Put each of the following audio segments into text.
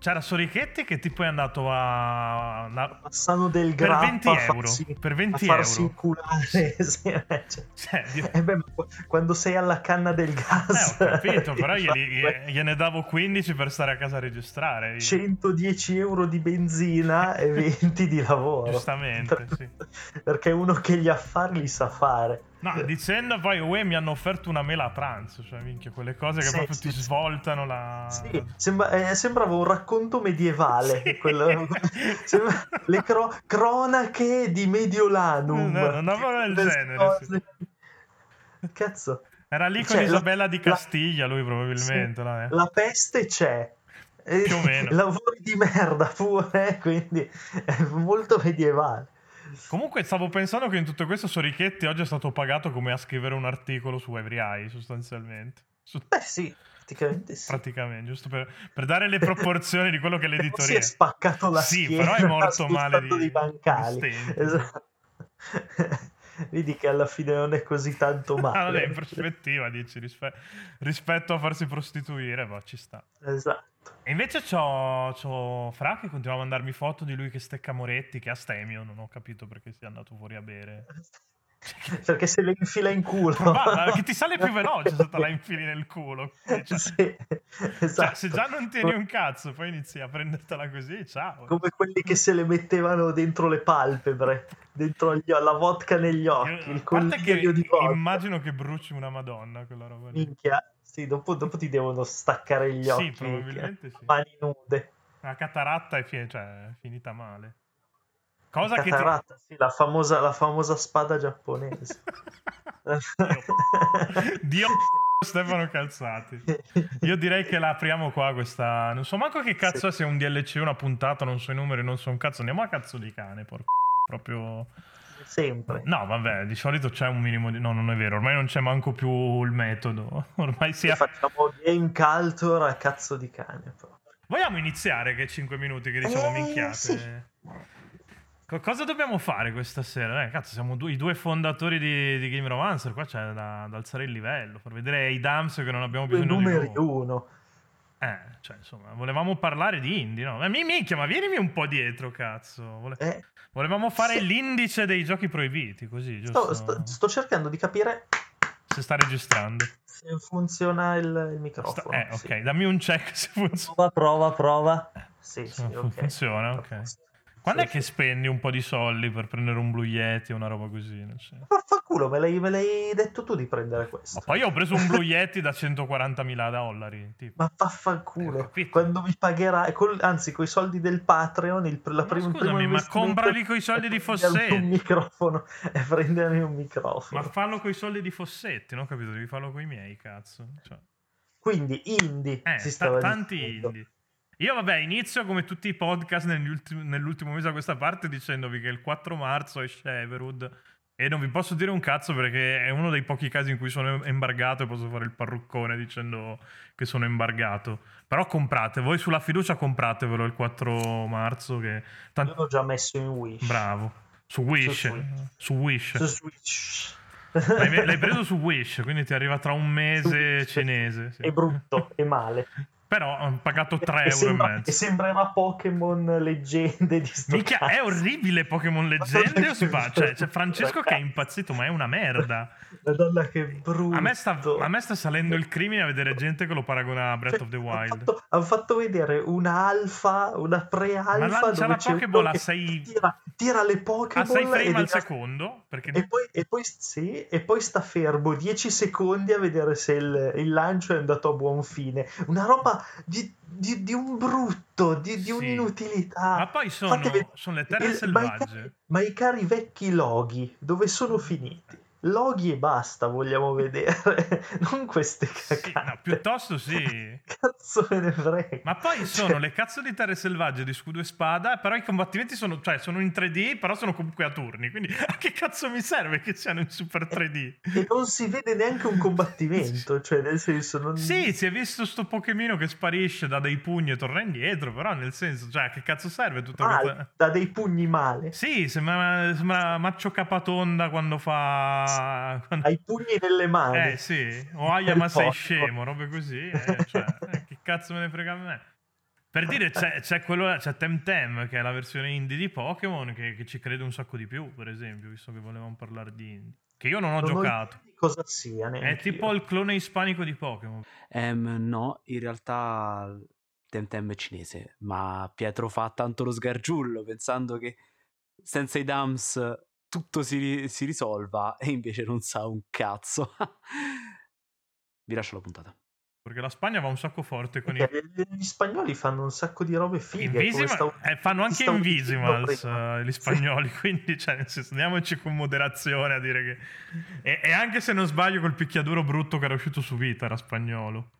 C'era Sorichetti che tipo è andato a... a... Bassano del Grappa per 20 euro. farsi, per 20 a farsi euro. inculare. sì, eh, cioè. Cioè, di- Eh beh, quando sei alla canna del Eh, gas... ho capito, però glieli- infatti, gliene davo 15 per stare a casa a registrare. io. 110 euro di benzina e 20 di lavoro. Giustamente, sì. Perché uno che gli affari li sa fare. No, dicendo poi, uè, mi hanno offerto una mela a pranzo, cioè, minchia, quelle cose che Sì, proprio sì, ti sì. svoltano la... Sì, sembra- eh, sembrava un racconto medievale. Sì. quello- sembra- le cro- cronache di Mediolanum. No, una roba del genere, cose- Cazzo, Era lì con Cioè, la- Isabella di la- Castiglia, lui probabilmente. Sì, là, eh. la peste c'è. Più o meno. Lavori di merda pure, quindi è molto medievale. Comunque stavo pensando che in tutto questo Sorichetti oggi è stato pagato come a scrivere un articolo su Every Eye, sostanzialmente. Su- Beh sì, praticamente sì. praticamente, giusto per, per dare le proporzioni di quello che è Si è l'editoria. spaccato la Sì, schiena, però è morto male di- bancali. di stenti. Esatto. Vedi che alla fine non è così tanto male. Ah, vabbè, in prospettiva dici rispe- rispetto a farsi prostituire, ma ci sta. Esatto. E invece c'ho, c'ho Fra che continua a mandarmi foto di lui che stecca Moretti, che ha stemio, non ho capito perché sia andato fuori a bere. Perché se le infila in culo. Probabile, che ti sale più veloce se te la infili nel culo. Cioè, Sì, cioè, esatto. se già non tieni un cazzo, poi inizi a prendertela così, ciao. Come quelli che se le mettevano dentro le palpebre, dentro gli, la vodka negli occhi, il collirio di vodka. immagino che bruci una madonna quella roba lì. Minchia. Sì, dopo, dopo ti devono staccare gli Sì, occhi. probabilmente a sì. Mani nude. La cataratta è, fi- cioè, è finita male. Cosa che ti... Sì, la famosa, la famosa spada giapponese. Dio, Dio Stefano Calzati. Io direi che la apriamo qua questa... Non so manco che cazzo è, se è un DLC, una puntata, non so i numeri, non so un cazzo. Andiamo a cazzo di cane, porco. Proprio... Sempre. No, vabbè, di solito c'è un minimo di... No, non è vero, ormai non c'è manco più il metodo. Ormai si Sì, è... Facciamo game culture a cazzo di cane. però. Vogliamo iniziare che 5 minuti che diciamo Eh, minchiate? sì. Co- Cosa dobbiamo fare questa sera? Eh, cazzo, siamo due- i due fondatori di, di Game Romancer. Qua c'è da, da alzare il livello, far vedere ai Dams che non abbiamo bisogno di numeri uno. Eh, cioè, insomma, volevamo parlare di indie, no? Ma mi minchia, ma vienimi un po' dietro, cazzo. Vole- Eh, Volevamo fare Sì. l'indice dei giochi proibiti, così, sto, sto- sto cercando di capire Se sta registrando. se funziona il, il microfono. eh, ok, sì. dammi un check se funziona. Prova, prova, prova. Sì, sì, Fun- ok. funziona, ok. Quando Sì, è che spendi un po' di soldi per prendere un Blue Yeti o una roba così? Vaffanculo, me l'hai, me l'hai detto tu di prendere questo. Ma poi ho preso un Blue Yeti da 140.000 dollari. Tipo. Ma Eh, vaffanculo, capito. quando mi pagherai, col- anzi, con i soldi del Patreon, il, la Ma prima, il scusami, ma comprali coi soldi è di Fossetti. un microfono e prendermi un microfono. Ma fallo coi soldi di Fossetti, non ho capito? Devi farlo coi miei, cazzo. Cioè, Quindi indie eh, si stava tanti dicendo. indie. Io, vabbè, inizio come tutti i podcast nell'ultimo mese a questa parte dicendovi che il 4 marzo esce Everwood e non vi posso dire un cazzo perché è uno dei pochi casi in cui sono embargato e posso fare il parruccone dicendo che sono embargato. Però comprate, voi sulla fiducia compratevelo il 4 marzo che... tan- Io l'ho già messo in Wish. Bravo. Su Wish. Su. Su Wish. Su Switch. L'hai, l'hai preso su Wish, quindi ti arriva tra un mese Wish. cinese. sì. È brutto, è male. Però ho pagato 3 e, euro sembra, e e mezzo. sembrerà Pokémon leggende di sto Minchia, è orribile Pokémon Leggende o spa? Cioè, c'è Francesco che è impazzito, ma è una merda. Madonna che brutto. A me, sta, a me sta salendo il crimine a vedere gente che lo paragona a Breath Cioè, of the hanno Wild. fatto, hanno fatto vedere una alfa, una Ma pre-alfa lancia dove la Pokéball a che sei- tira, tira le A Pokémon 6 e, frame al secondo, perché e poi, e, poi, sì, e poi sta fermo 10 secondi a vedere se il, il lancio è andato a buon fine. Una roba di, di- di un brutto, di, di un'inutilità. Ma poi sono, sono le terre il- ma, i cari, selvagge. ma i cari vecchi loghi, dove sono finiti? Loghi e basta vogliamo vedere, non queste Sì, cacate. no, piuttosto sì. Cazzo me ne frega. Ma poi sono Cioè, le cazzo di terre selvagge di scudo e spada, però i combattimenti sono, cioè, sono in 3D, però sono comunque a turni. Quindi a che cazzo mi serve che siano in super 3D? E non si vede neanche un combattimento, cioè nel senso non... Sì, si è visto sto Pokémon che sparisce da dei pugni e torna indietro, però nel senso, cioè, a che cazzo serve tutta male, questa... da dei pugni male. Sì, sembra, sembra Maccio Capatonda quando fa... quando- Hai i pugni nelle mani. Eh sì, o Aya ma sei porco. scemo, robe così, eh, cioè, eh, che cazzo me ne frega a me? Per dire, c'è, c'è, quello, c'è Temtem, che è la versione indie di Pokémon, che, che, ci crede un sacco di più, per esempio, visto che volevamo parlare di indie. Che io non ho non giocato. Ho cosa sia, È tipo io. il clone ispanico di Pokémon. Um, no, in realtà Temtem è cinese, ma Pietro fa tanto lo sgargiullo, pensando che senza i dams tutto si, si risolva, e invece non sa un cazzo. Vi lascio la puntata. Perché la Spagna va un sacco forte con i... Gli spagnoli fanno un sacco di robe fighe. Invisimal, stavo... eh, fanno anche Invisimals uh, gli spagnoli, sì. quindi cioè, nel senso, andiamoci con moderazione a dire che... E, e, anche se non sbaglio quel picchiaduro brutto che era uscito su Vita era spagnolo.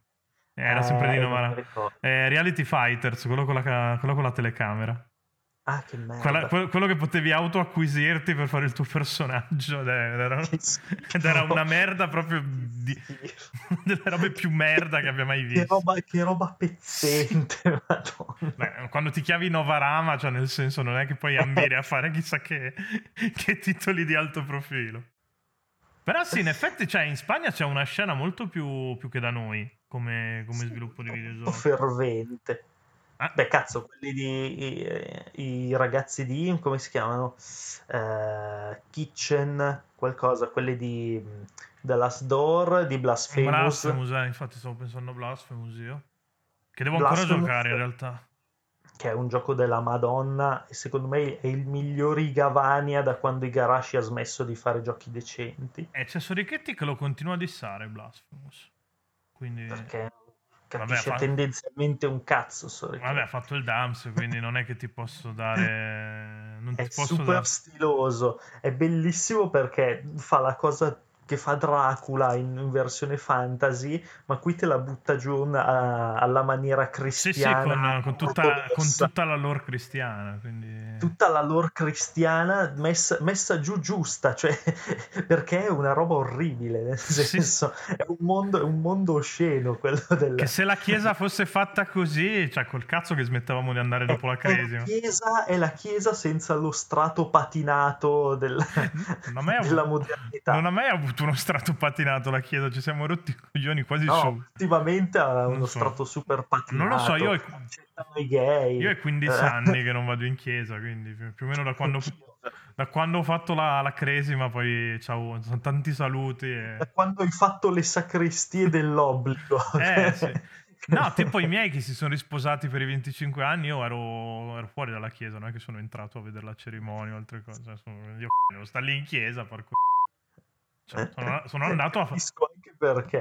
Era eh, sempre di Novara. Eh, Reality Fighters, quello con la, quello con la telecamera. Ah, che merda. Quella, quello, quello, che potevi autoacquisirti per fare il tuo personaggio. Ed era, ed era una merda proprio di, delle robe più merda che abbia mai visto. Che roba, che roba pezzente, Beh, quando ti chiavi Novarama, cioè nel senso non è che puoi ambire a fare chissà che, che titoli di alto profilo. Però sì, in effetti cioè, in Spagna c'è una scena molto più, più che da noi come, come sviluppo di videogiochi. fervente. Ah. Beh, cazzo, quelli di i, i, ragazzi di come si chiamano? Uh, Kitchen, qualcosa, quelli di The Last Door, di Blasphemous. Blasphemous, eh, infatti stavo pensando a Blasphemous io. Che devo ancora giocare in realtà. Che è un gioco della Madonna e secondo me è il miglior Igavania da quando Igarashi ha smesso di fare giochi decenti. E c'è Sorichetti che lo continua a dissare Blasphemous. Quindi... Perché capisce Vabbè, tendenzialmente un cazzo. Sorry. Vabbè, ha fatto il Dams, quindi non è che ti posso dare. Non è ti posso super dare... stiloso, è bellissimo perché fa la cosa che fa Dracula in, versione fantasy, ma qui te la butta giù una, alla maniera cristiana. Sì, sì, con, con, tutta, con tutta, la lore cristiana. Quindi... Tutta la lore cristiana messa, messa, giù giusta, cioè, perché è una roba orribile, nel senso, sì. è, un mondo, è un mondo osceno quello del... Che se la chiesa fosse fatta così, cioè col cazzo che smettevamo di andare dopo la cresima. La chiesa è la chiesa senza lo strato patinato del, della modernità. Non ha mai avuto avuto uno strato patinato la chiesa, ci siamo rotti i coglioni quasi no, su. Ultimamente ha uno so. strato super patinato. Non lo so, io ho, io ho 15 eh. anni che non vado in chiesa, quindi più o meno da quando, da quando ho fatto la, la cresima, poi ciao, tanti saluti. E... Da quando hai fatto le sacrestie dell'obbligo. eh sì. No, tipo i miei che si sono risposati per i 25 anni, io ero, ero, fuori dalla chiesa, non è che sono entrato a vedere la cerimonia o altre cose. Sono, io devo stare lì in chiesa, porco cioè, sono, sono, andato a,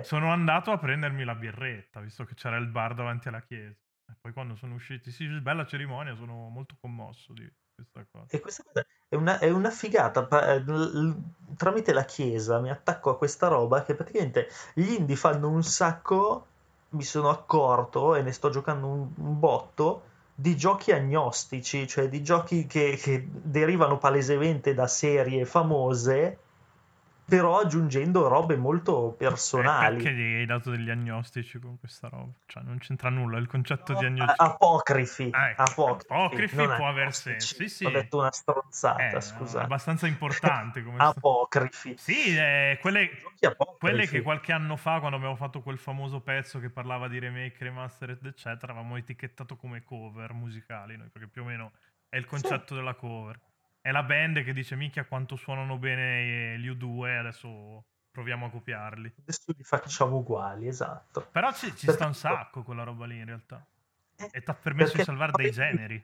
sono, andato a, prendermi la birretta, visto che c'era il bar davanti alla chiesa. E poi quando sono usciti, sì, bella cerimonia, sono molto commosso di questa cosa. E questa è una, è una figata. Eh, tramite la chiesa mi attacco a questa roba che praticamente gli indie fanno un sacco, mi sono accorto e ne sto giocando un, un botto, di giochi agnostici, cioè di giochi che, che derivano palesemente da serie famose però aggiungendo robe molto personali. Eh, perché hai dato degli agnostici con questa roba? Cioè, non c'entra nulla il concetto no, di agnostici. Apocrifi. Ah, ecco. Apocrifi, apocrifi può aver senso. Sì, sì. Ho detto una stronzata, eh, scusa. abbastanza importante come Apocrifi. Sì, eh, quelle, quelle, che qualche anno fa, quando abbiamo fatto quel famoso pezzo che parlava di remake, remastered, eccetera, avevamo etichettato come cover musicali noi, perché più o meno è il concetto sì. della cover è la band che dice minchia quanto suonano bene gli U2 adesso proviamo a copiarli adesso li facciamo uguali esatto però ci, ci sta un sacco quella roba lì in realtà eh, e ti ha permesso di salvare dei generi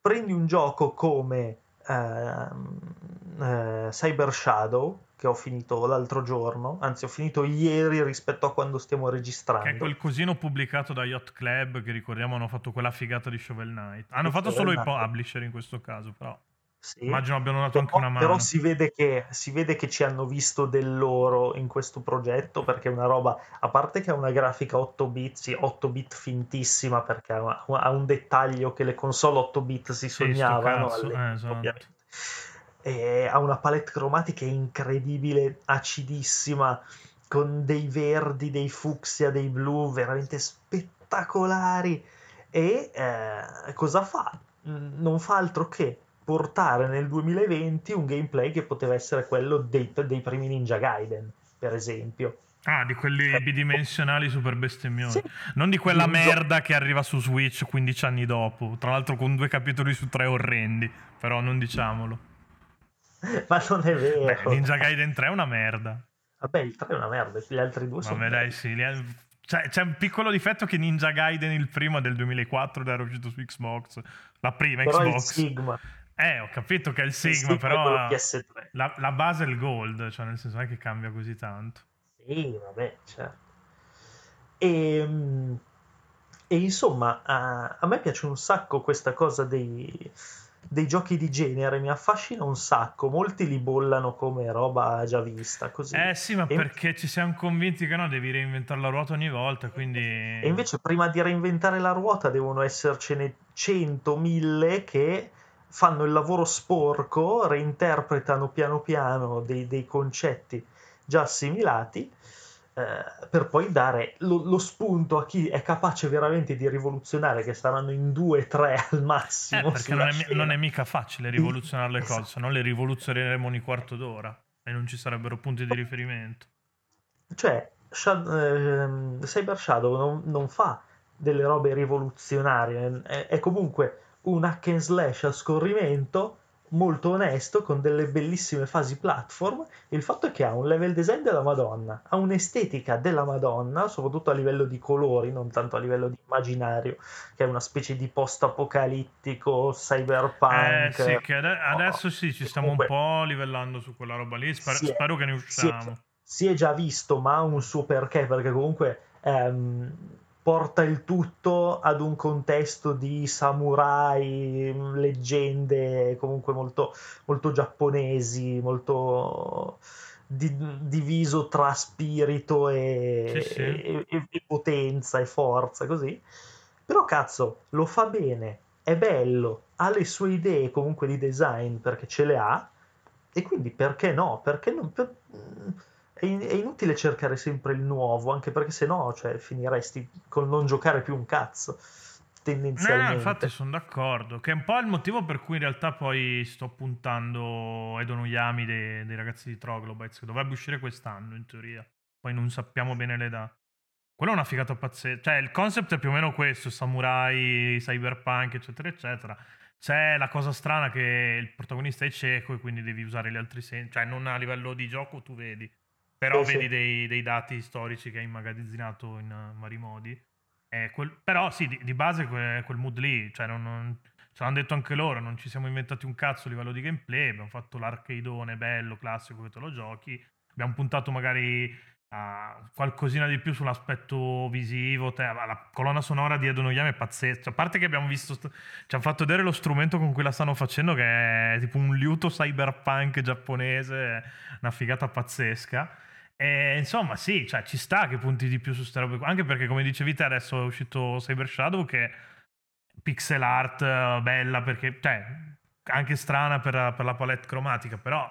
prendi un gioco come uh, uh, Cyber Shadow che ho finito l'altro giorno, anzi ho finito ieri rispetto a quando stiamo registrando. Che è quel cosino pubblicato da Yacht Club che ricordiamo hanno fatto quella figata di Shovel Knight. Hanno fatto solo i publisher in questo caso però. Sì. Immagino abbiano dato anche una mano. Però si vede, che, si vede che ci hanno visto del loro in questo progetto perché è una roba, a parte che ha una grafica 8 bit, sì, 8 bit fintissima perché ha, ha un dettaglio che le console 8 bit si sognavano. Sì, eh, esatto. E ha una palette cromatica incredibile, acidissima, con dei verdi, dei fucsia, dei blu veramente spettacolari. E eh, cosa fa? Non fa altro che portare nel 2020 un gameplay che poteva essere quello dei, dei primi Ninja Gaiden, per esempio. Ah, di quelli Cioè, bidimensionali super bestemmioni. Sì. Non di quella merda che arriva su Switch 15 anni dopo. Tra l'altro con due capitoli su tre orrendi. Però non diciamolo. Ma non è Beh, vero. Ninja Gaiden 3 è una merda. Vabbè, il 3 è una merda, gli altri due sono Vabbè, dai, sì. Cioè, c'è un piccolo difetto che Ninja Gaiden, il primo del 2004 ed era uscito su Xbox. La prima Però il Xbox. Sigma. Eh, ho capito che è il il Sigma, però quello PS3. la, la base è il Gold, cioè nel senso non è che cambia così tanto. Sì, vabbè, certo. E, mm, e insomma, a, a me piace un sacco questa cosa dei, dei giochi di genere, mi affascina un sacco. Molti li bollano come roba già vista, così. Eh sì, ma E- perché ci siamo convinti che no, devi reinventare la ruota ogni volta, quindi... E invece prima di reinventare la ruota devono essercene 100, 1000 che fanno il lavoro sporco, reinterpretano piano piano dei, dei concetti già assimilati eh, per poi dare lo, lo spunto a chi è capace veramente di rivoluzionare, che saranno in due, tre al Eh, massimo. perché sulla non è, non è mica facile rivoluzionare le Esatto. cose, se no le rivoluzioneremo ogni quarto d'ora e non ci sarebbero punti di riferimento. Cioè, Shad- ehm, Cyber Shadow non, non fa delle robe rivoluzionarie, è, è comunque un hack and slash a scorrimento molto onesto con delle bellissime fasi platform. Il fatto è che ha un level design della Madonna, ha un'estetica della Madonna, soprattutto a livello di colori, non tanto a livello di immaginario, che è una specie di post-apocalittico, cyberpunk. Eh sì, che ade- adesso sì, ci stiamo un Comunque- po' livellando su quella roba lì, spero, Si è- spero che ne si è, usciamo. si è già visto, ma ha un suo perché, perché comunque ehm, porta il tutto ad un contesto di samurai, mh, leggende comunque molto, molto giapponesi, molto di- diviso tra spirito e, Sì, sì. e- e- potenza e forza, così. Però cazzo, lo fa bene, è bello, ha le sue idee comunque di design perché ce le ha. E quindi perché no? Perché non, per- mm, è, in- è inutile cercare sempre il nuovo, anche perché se no, cioè, finiresti col non giocare più un cazzo, tendenzialmente. no, infatti sono d'accordo, che è un po' il motivo per cui in realtà poi sto puntando Edo Yami dei, dei ragazzi di Troglobites, che dovrebbe uscire quest'anno in teoria, poi non sappiamo bene le date. Quello è una figata pazzesca, cioè il concept è più o meno questo, samurai, cyberpunk, eccetera, eccetera. C'è la cosa strana che il protagonista è cieco e quindi devi usare gli altri sensi, cioè non a livello di gioco tu vedi, però Sì, sì. vedi dei, dei dati storici che hai immagazzinato in eh, vari modi. Eh, quel- però sì, di, di base que- quel mood lì, cioè non, non- ce l'hanno detto anche loro, non ci siamo inventati un cazzo a livello di gameplay, abbiamo fatto l'arcadeone bello, classico che te lo giochi, abbiamo puntato magari a qualcosina di più sull'aspetto visivo, te- la colonna sonora di Edo Noyame è pazzesca, a parte che abbiamo visto, st- ci hanno fatto vedere lo strumento con cui la stanno facendo che è tipo un liuto cyberpunk giapponese, una figata pazzesca. E insomma, sì, cioè, ci sta che punti di più su queste robe qua. Anche perché, come dicevi te, adesso è uscito Cyber Shadow che pixel art eh, bella perché, cioè, anche strana per, per la palette cromatica, però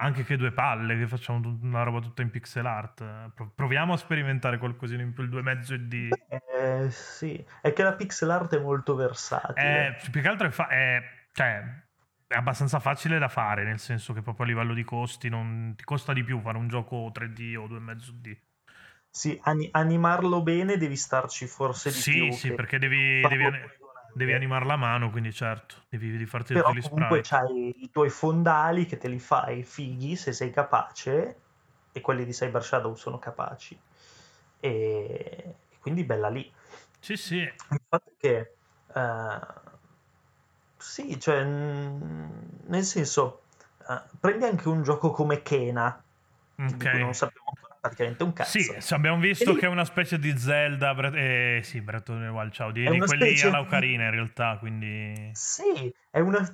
anche che due palle che facciamo una roba tutta in pixel art. Eh, Pro- Proviamo a sperimentare qualcosina in più, il 2,5 D. Eh, sì, è che la pixel art è molto versatile. È, più che altro è, fa- è- cioè, è abbastanza facile da fare, nel senso che proprio a livello di costi non ti costa di più fare un gioco 3D o 2,5D. Sì, ani- animarlo bene devi starci forse di Sì, più. sì, che perché devi, devi, devi animare la mano, quindi certo, devi, devi farti Però tutti gli comunque sprite. c'hai i tuoi fondali che te li fai fighi se sei capace e quelli di Cyber Shadow sono capaci. E, e quindi bella lì. Sì, sì, Il fatto è che eh, sì, cioè nel senso eh, prendi anche un gioco come Kena di cui non sappiamo ancora praticamente un cazzo. Sì, abbiamo visto E lì- che è una specie di Zelda, Breath- eh, sì, Breath of the Wild, ciao, di, di quelli specie alla Ocarina in realtà, quindi... Sì, è una...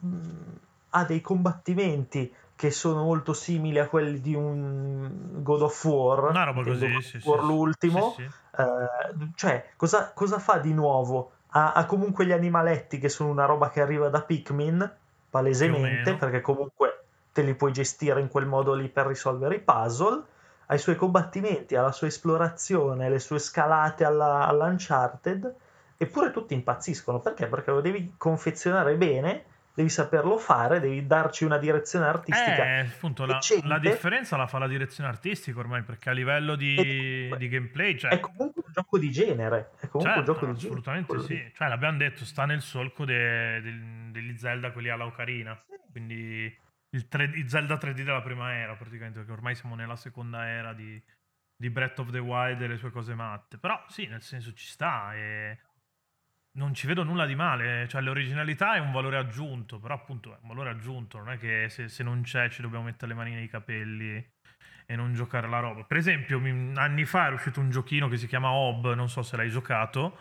ha dei combattimenti che sono molto simili a quelli di un God of War, Una roba così, God of sì, War sì. l'ultimo, Sì, sì. Eh, cioè cosa, cosa fa di nuovo? Ha, ha comunque gli animaletti che sono una roba che arriva da Pikmin, palesemente, perché comunque te li puoi gestire in quel modo lì per risolvere i puzzle, ha i suoi combattimenti, ha la sua esplorazione, le sue scalate alla, all'Uncharted, eppure tutti impazziscono, perché? Perché lo devi confezionare bene devi saperlo fare, devi darci una direzione artistica. Eh, appunto, la, la differenza la fa la direzione artistica ormai, perché a livello di, E- di gameplay, cioè, È comunque un gioco di genere. È comunque un certo, gioco di assolutamente genere. sì. Cioè, l'abbiamo detto, sta nel solco de- del- degli Zelda, quelli alla Ocarina. Quindi il, 3D il Zelda 3D della prima era, praticamente, perché ormai siamo nella seconda era di, di Breath of the Wild e le sue cose matte. Però sì, nel senso ci sta e non ci vedo nulla di male. Cioè, l'originalità è un valore aggiunto, però appunto è un valore aggiunto. Non è che se, se non c'è ci dobbiamo mettere le mani nei capelli e non giocare la roba. Per esempio, anni fa era uscito un giochino che si chiama Hob, non so se l'hai giocato,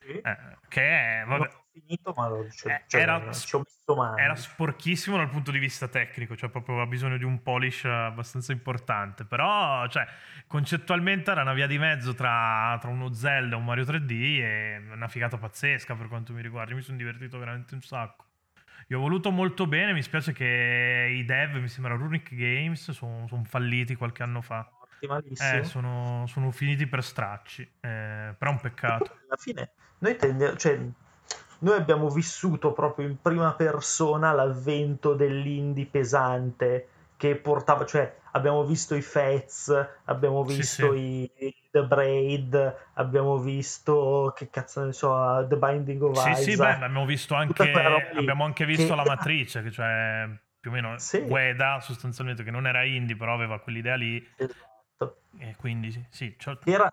Sì. eh, che è, vabbè, finito, ma lo- cioè, cioè, era- ci ho messo mano. era sporchissimo dal punto di vista tecnico, cioè proprio aveva bisogno di un polish abbastanza importante, però cioè, concettualmente era una via di mezzo tra, tra uno Zelda e un Mario 3D e una figata pazzesca per quanto mi riguarda, Io mi sono divertito veramente un sacco. Io ho voluto molto bene, mi spiace che i dev, mi sembra Runic Games, sono falliti qualche anno fa. Eh, sono, sono finiti per stracci, eh, però è un peccato. alla fine noi tendiamo, cioè, noi abbiamo vissuto proprio in prima persona l'avvento dell'indie pesante che portava, cioè abbiamo visto i Fats, abbiamo Sì, visto sì. i The Braid, abbiamo visto che cazzo ne so, The Binding of Sì, Isaac. sì, beh, abbiamo visto anche, abbiamo anche visto che la matrice, che cioè più o meno Sì. Ueda sostanzialmente, che non era indie, però aveva quell'idea lì, Esatto. e quindi sì, sì, cioè- Era,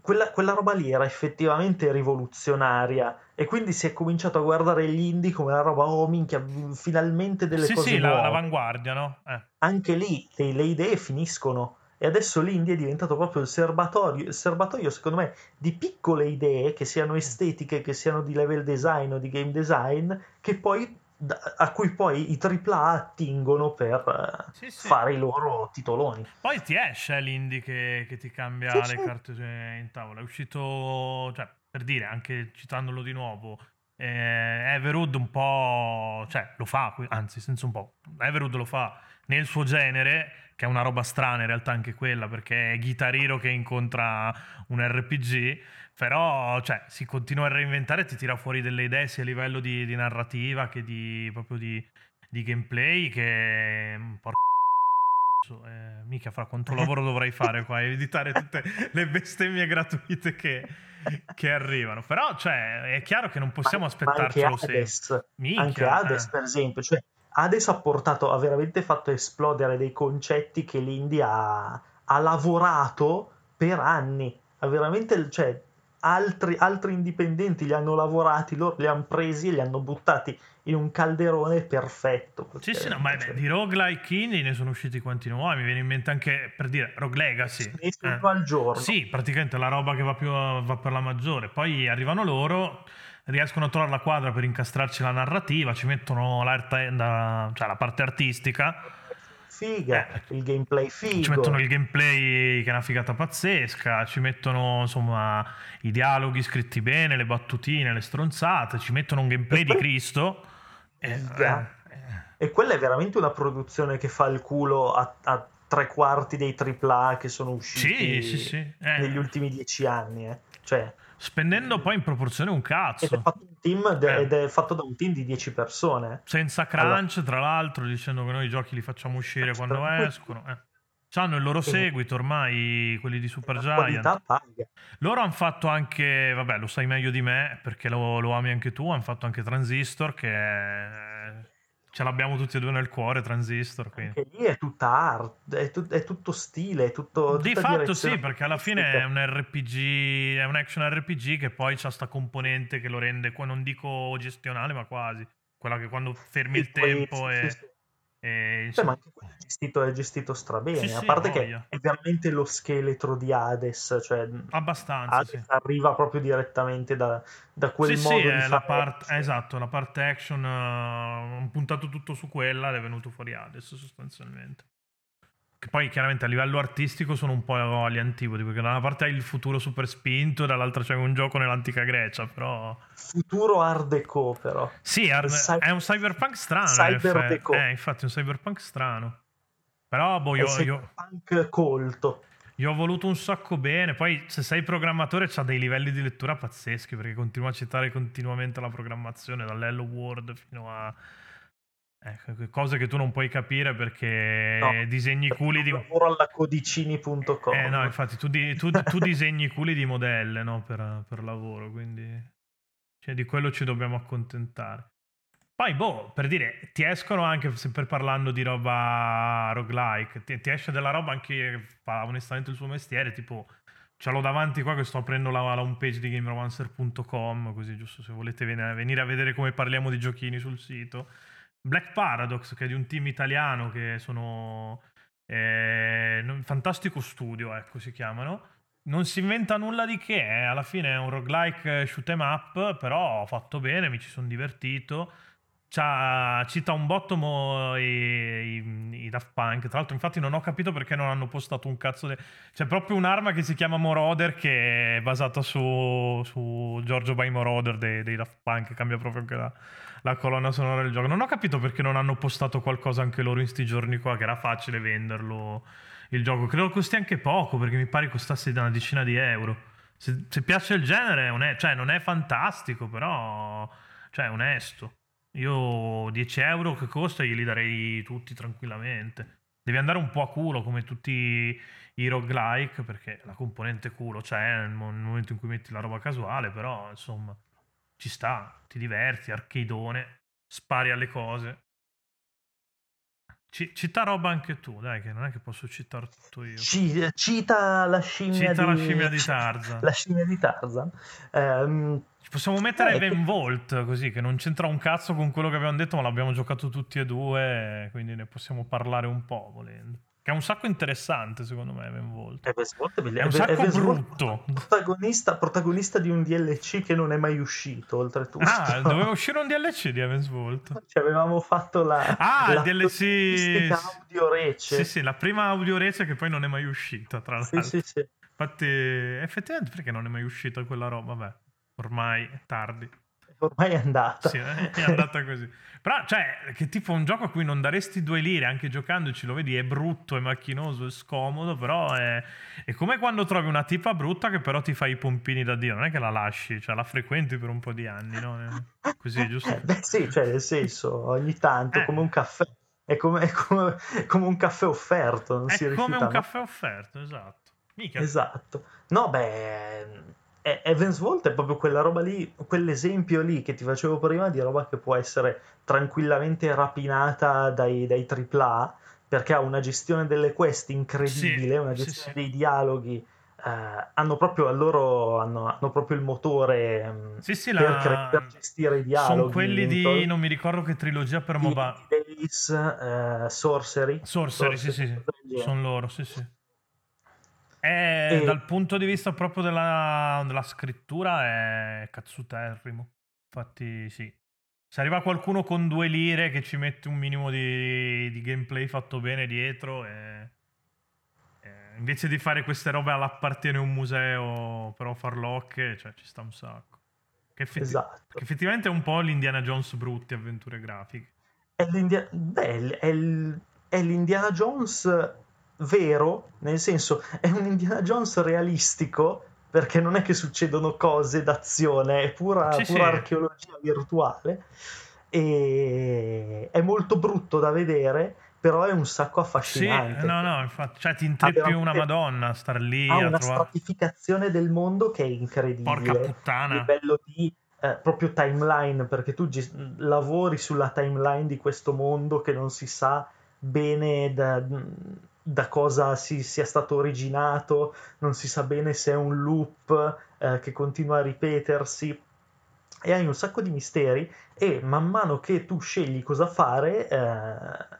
quella, quella roba lì era effettivamente rivoluzionaria e quindi si è cominciato a guardare gli indie come la roba, oh minchia, finalmente delle sì, cose sì, la- nuove. l'avanguardia, no? Eh. Anche lì le, le idee finiscono e adesso l'indie è diventato proprio il serbatoio, il serbatoio secondo me di piccole idee che siano estetiche, che siano di level design o di game design, che poi a cui poi i AAA attingono per eh, Sì, sì. fare i loro titoloni. Poi ti esce l'indie che, che ti cambia Sì, le sì. carte in tavola. È uscito, cioè, per dire, anche citandolo di nuovo, eh, Everwood un po', cioè, lo fa, anzi, senza un po'. Everwood lo fa nel suo genere, che è una roba strana in realtà anche quella, perché è Guitar Hero che incontra un RPG, però, cioè, si continua a reinventare e ti tira fuori delle idee sia a livello di, di narrativa che di, proprio di, di gameplay che... Porca eh, mica fra quanto lavoro dovrei fare qua editare tutte le bestemmie gratuite che, che arrivano. Però cioè è chiaro che non possiamo Ma- ma anche aspettarcelo sempre. Minchia, anche Hades eh. per esempio, cioè Hades ha portato, ha veramente fatto esplodere dei concetti che l'India ha, ha lavorato per anni, ha veramente, cioè, altri, altri indipendenti li hanno lavorati, loro li hanno presi e li hanno buttati in un calderone perfetto. sì sì no, ma cioè, di roguelike indie ne sono usciti quanti nuovi mi viene in mente anche per dire Rogue Legacy esce eh. al giorno. Sì, praticamente la roba che va, più, va per la maggiore. Poi arrivano loro, riescono a trovare la quadra per incastrarci la narrativa, ci mettono cioè la parte artistica, Figa, Eh. il gameplay figo. ci mettono il gameplay che è una figata pazzesca, ci mettono insomma i dialoghi scritti bene, le battutine, le stronzate, ci mettono un gameplay di Cristo. Eh, Figa. eh, eh. E quella è veramente una produzione che fa il culo a, a tre quarti dei AAA che sono usciti Sì, sì, sì. Eh, negli ultimi dieci anni. eh. Cioè, Spendendo poi in proporzione un ed è, cazzo. fatto un team de- Eh. ed è fatto da un team di 10 persone. Senza crunch, tra l'altro, dicendo che noi i giochi li facciamo uscire quando Tranquillo. escono. Eh. Hanno il loro seguito ormai, quelli di Super Giant. Loro hanno fatto anche, vabbè, lo sai meglio di me perché lo, lo ami anche tu. Hanno fatto anche Transistor, che è- ce l'abbiamo tutti e due nel cuore. Transistor. Quindi. Anche lì è tutta art, è, tut- è tutto stile, è tutto... Di fatto direzione sì, perché alla fine è un RPG, è un action RPG che poi ha sta componente che lo rende, non dico gestionale, ma quasi. Quella che quando fermi il tempo e, sì. E, Beh, ma anche quello è gestito, è gestito strabene, Sì, a sì, parte che voglia. è veramente lo scheletro di Hades, cioè abbastanza, Hades sì. arriva proprio direttamente da, da quel sì, modo sì, di la Hades. esatto, la parte action, hanno puntato tutto su quella ed è venuto fuori adesso sostanzialmente. Che poi chiaramente a livello artistico sono un po' agli antipodi, perché da una parte hai il futuro super spinto e dall'altra c'è un gioco nell'antica Grecia, però... Futuro art deco però. Sì, ar- cy- è un cyberpunk strano. in Cyber effetti. deco. Eh, infatti è un cyberpunk strano. Però boh, io, il io- cyberpunk colto. io ho voluto un sacco bene. Poi se sei programmatore c'ha dei livelli di lettura pazzeschi, perché continua a citare continuamente la programmazione, dall'Hello World fino a, Ecco, cose che tu non puoi capire perché No, disegni culi di... lavoro alla codicini.com. Eh no, infatti tu, di- tu- tu disegni culi di modelle no, per, per lavoro, quindi cioè, di quello ci dobbiamo accontentare. Poi, boh, per dire, ti escono anche, sempre parlando di roba roguelike, ti, ti esce della roba anche, fa onestamente il suo mestiere, tipo, ce l'ho davanti qua che sto aprendo la, la homepage di GameRomancer.com, così giusto se volete ven- venire a vedere come parliamo di giochini sul sito. Black Paradox, che è di un team italiano che sono... Eh, Fantastico Studio, ecco, si chiamano. Non si inventa nulla di che, eh, alla fine è un roguelike shoot 'em up, però fatto bene, mi ci sono divertito. C'ha- cita un botto i, i- i Daft Punk. Tra l'altro, infatti, non ho capito perché non hanno postato un cazzo. De... C'è proprio un'arma che si chiama Moroder che è basata su, su Giorgio by Moroder dei, dei Daft Punk. Cambia proprio anche la, la colonna sonora del gioco. Non ho capito perché non hanno postato qualcosa anche loro in sti giorni qua, che era facile venderlo il gioco. Credo costi anche poco perché mi pare costasse una decina di euro. Se, se piace il genere, è one- cioè, non è fantastico, però cioè, è onesto. Io 10 euro che costa glieli darei tutti tranquillamente. Devi andare un po' a culo come tutti i roguelike perché la componente culo c'è mo- nel momento in cui metti la roba casuale, però insomma ci sta, ti diverti, arcadeone, spari alle cose. Ci- cita roba anche tu, dai, che non è che posso citare tutto io. Ci- cita la scimmia Cita di la scimmia di Tarzan. La scimmia di Tarzan. Ehm, Ci possiamo mettere Eh, Even Volt così che non c'entra un cazzo con quello che abbiamo detto, ma l'abbiamo giocato tutti e due, quindi ne possiamo parlare un po' volendo. Che è un sacco interessante, secondo me, Volt è È un sacco Volt brutto. Protagonista, protagonista di un DLC che non è mai uscito, oltretutto. Ah, doveva uscire un DLC di Evans Volt. Ci avevamo fatto la, Ah, la DLC. audio rece. Sì, sì, la prima audio rece che poi non è mai uscita, tra Sì, l'altro. sì, sì. Infatti, effettivamente, perché non è mai uscita quella roba? Vabbè, ormai è tardi. Ormai è andata. Sì, eh, è andata così. Però, cioè, che tipo un gioco a cui non daresti due lire, anche giocandoci, lo vedi, è brutto, è macchinoso, è scomodo, però è, è come quando trovi una tipa brutta che però ti fa i pompini da Dio, non è che la lasci, cioè la frequenti per un po' di anni, no? Così, giusto? Eh, Beh, sì, cioè, nel senso, ogni tanto, Eh. come un caffè. È come, è come- è come un caffè offerto, non si È come rifiuta un mai. caffè offerto, esatto. Mica. Esatto. No, beh, eh, Evans Volt è proprio quella roba lì, quell'esempio lì che ti facevo prima di roba che può essere tranquillamente rapinata dai, dai AAA, perché ha una gestione delle quest incredibile, Sì, una sì, gestione sì. dei dialoghi. eh, hanno proprio a loro hanno, hanno proprio il motore ehm, Sì, sì, per, la... per gestire i dialoghi. Sono quelli di... Non mi ricordo che trilogia per di Days, eh, Sorcery. Sorcery, sì, sì, genere. sono loro, sì, sì. È, E- Dal punto di vista proprio della, della scrittura è cazzuterrimo. Infatti, sì. Se arriva qualcuno con due lire che ci mette un minimo di, di gameplay fatto bene dietro, e, e invece di fare queste robe all'appartiene un museo, però farlocche, cioè ci sta un sacco. Che, effetti- Esatto. che effettivamente è un po' l'Indiana Jones brutti avventure grafiche. È l'India- beh, è il- è l'Indiana Jones vero, nel senso è un Indiana Jones realistico, perché non è che succedono cose d'azione, è pura, Sì, pura sì. archeologia virtuale. E è molto brutto da vedere, però è un sacco Sì, affascinante. no, no, infatti, cioè ti intrippi una madonna star lì ha a una trovare... stratificazione del mondo che è incredibile. Porca a puttana. livello di eh, proprio timeline, perché tu ges- lavori sulla timeline di questo mondo che non si sa bene da, da cosa si, sia stato originato, non si sa bene se è un loop eh, che continua a ripetersi. E hai un sacco di misteri, e man mano che tu scegli cosa fare, eh,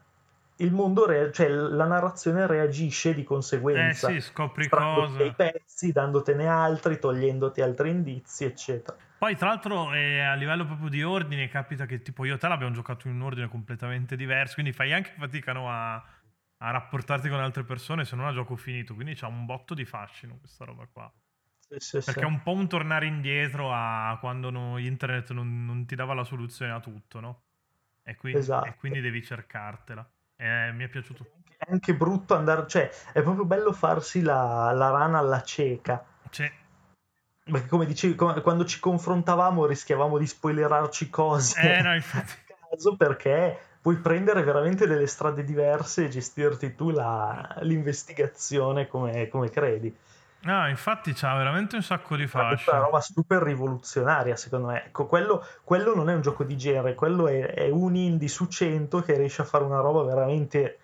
il mondo, rea- cioè la narrazione reagisce di Eh conseguenza sì, scopri estraendoti dei cose. pezzi, dandotene altri, togliendoti altri indizi, eccetera. Poi, tra l'altro, eh, a livello proprio di ordine, capita che tipo io e te l'abbiamo giocato in un ordine completamente diverso, quindi fai anche fatica no, a, a rapportarti con altre persone se non a gioco finito. Quindi c'ha un botto di fascino questa roba qua. Sì, sì, Perché sì. è un po' un tornare indietro a quando no- internet non, non ti dava la soluzione a tutto, no? E quindi, Esatto. e quindi devi cercartela. E mi è piaciuto. È anche brutto andare, cioè è proprio bello farsi la, la rana alla cieca. Cioè, Perché come dicevi, quando ci confrontavamo rischiavamo di spoilerarci cose eh no, infatti. caso perché puoi prendere veramente delle strade diverse e gestirti tu la, l'investigazione come, come credi. No, infatti c'ha veramente un sacco di questa è una roba super rivoluzionaria, secondo me. Ecco, quello, quello non è un gioco di genere, quello è, è un indie su 100 che riesce a fare una roba veramente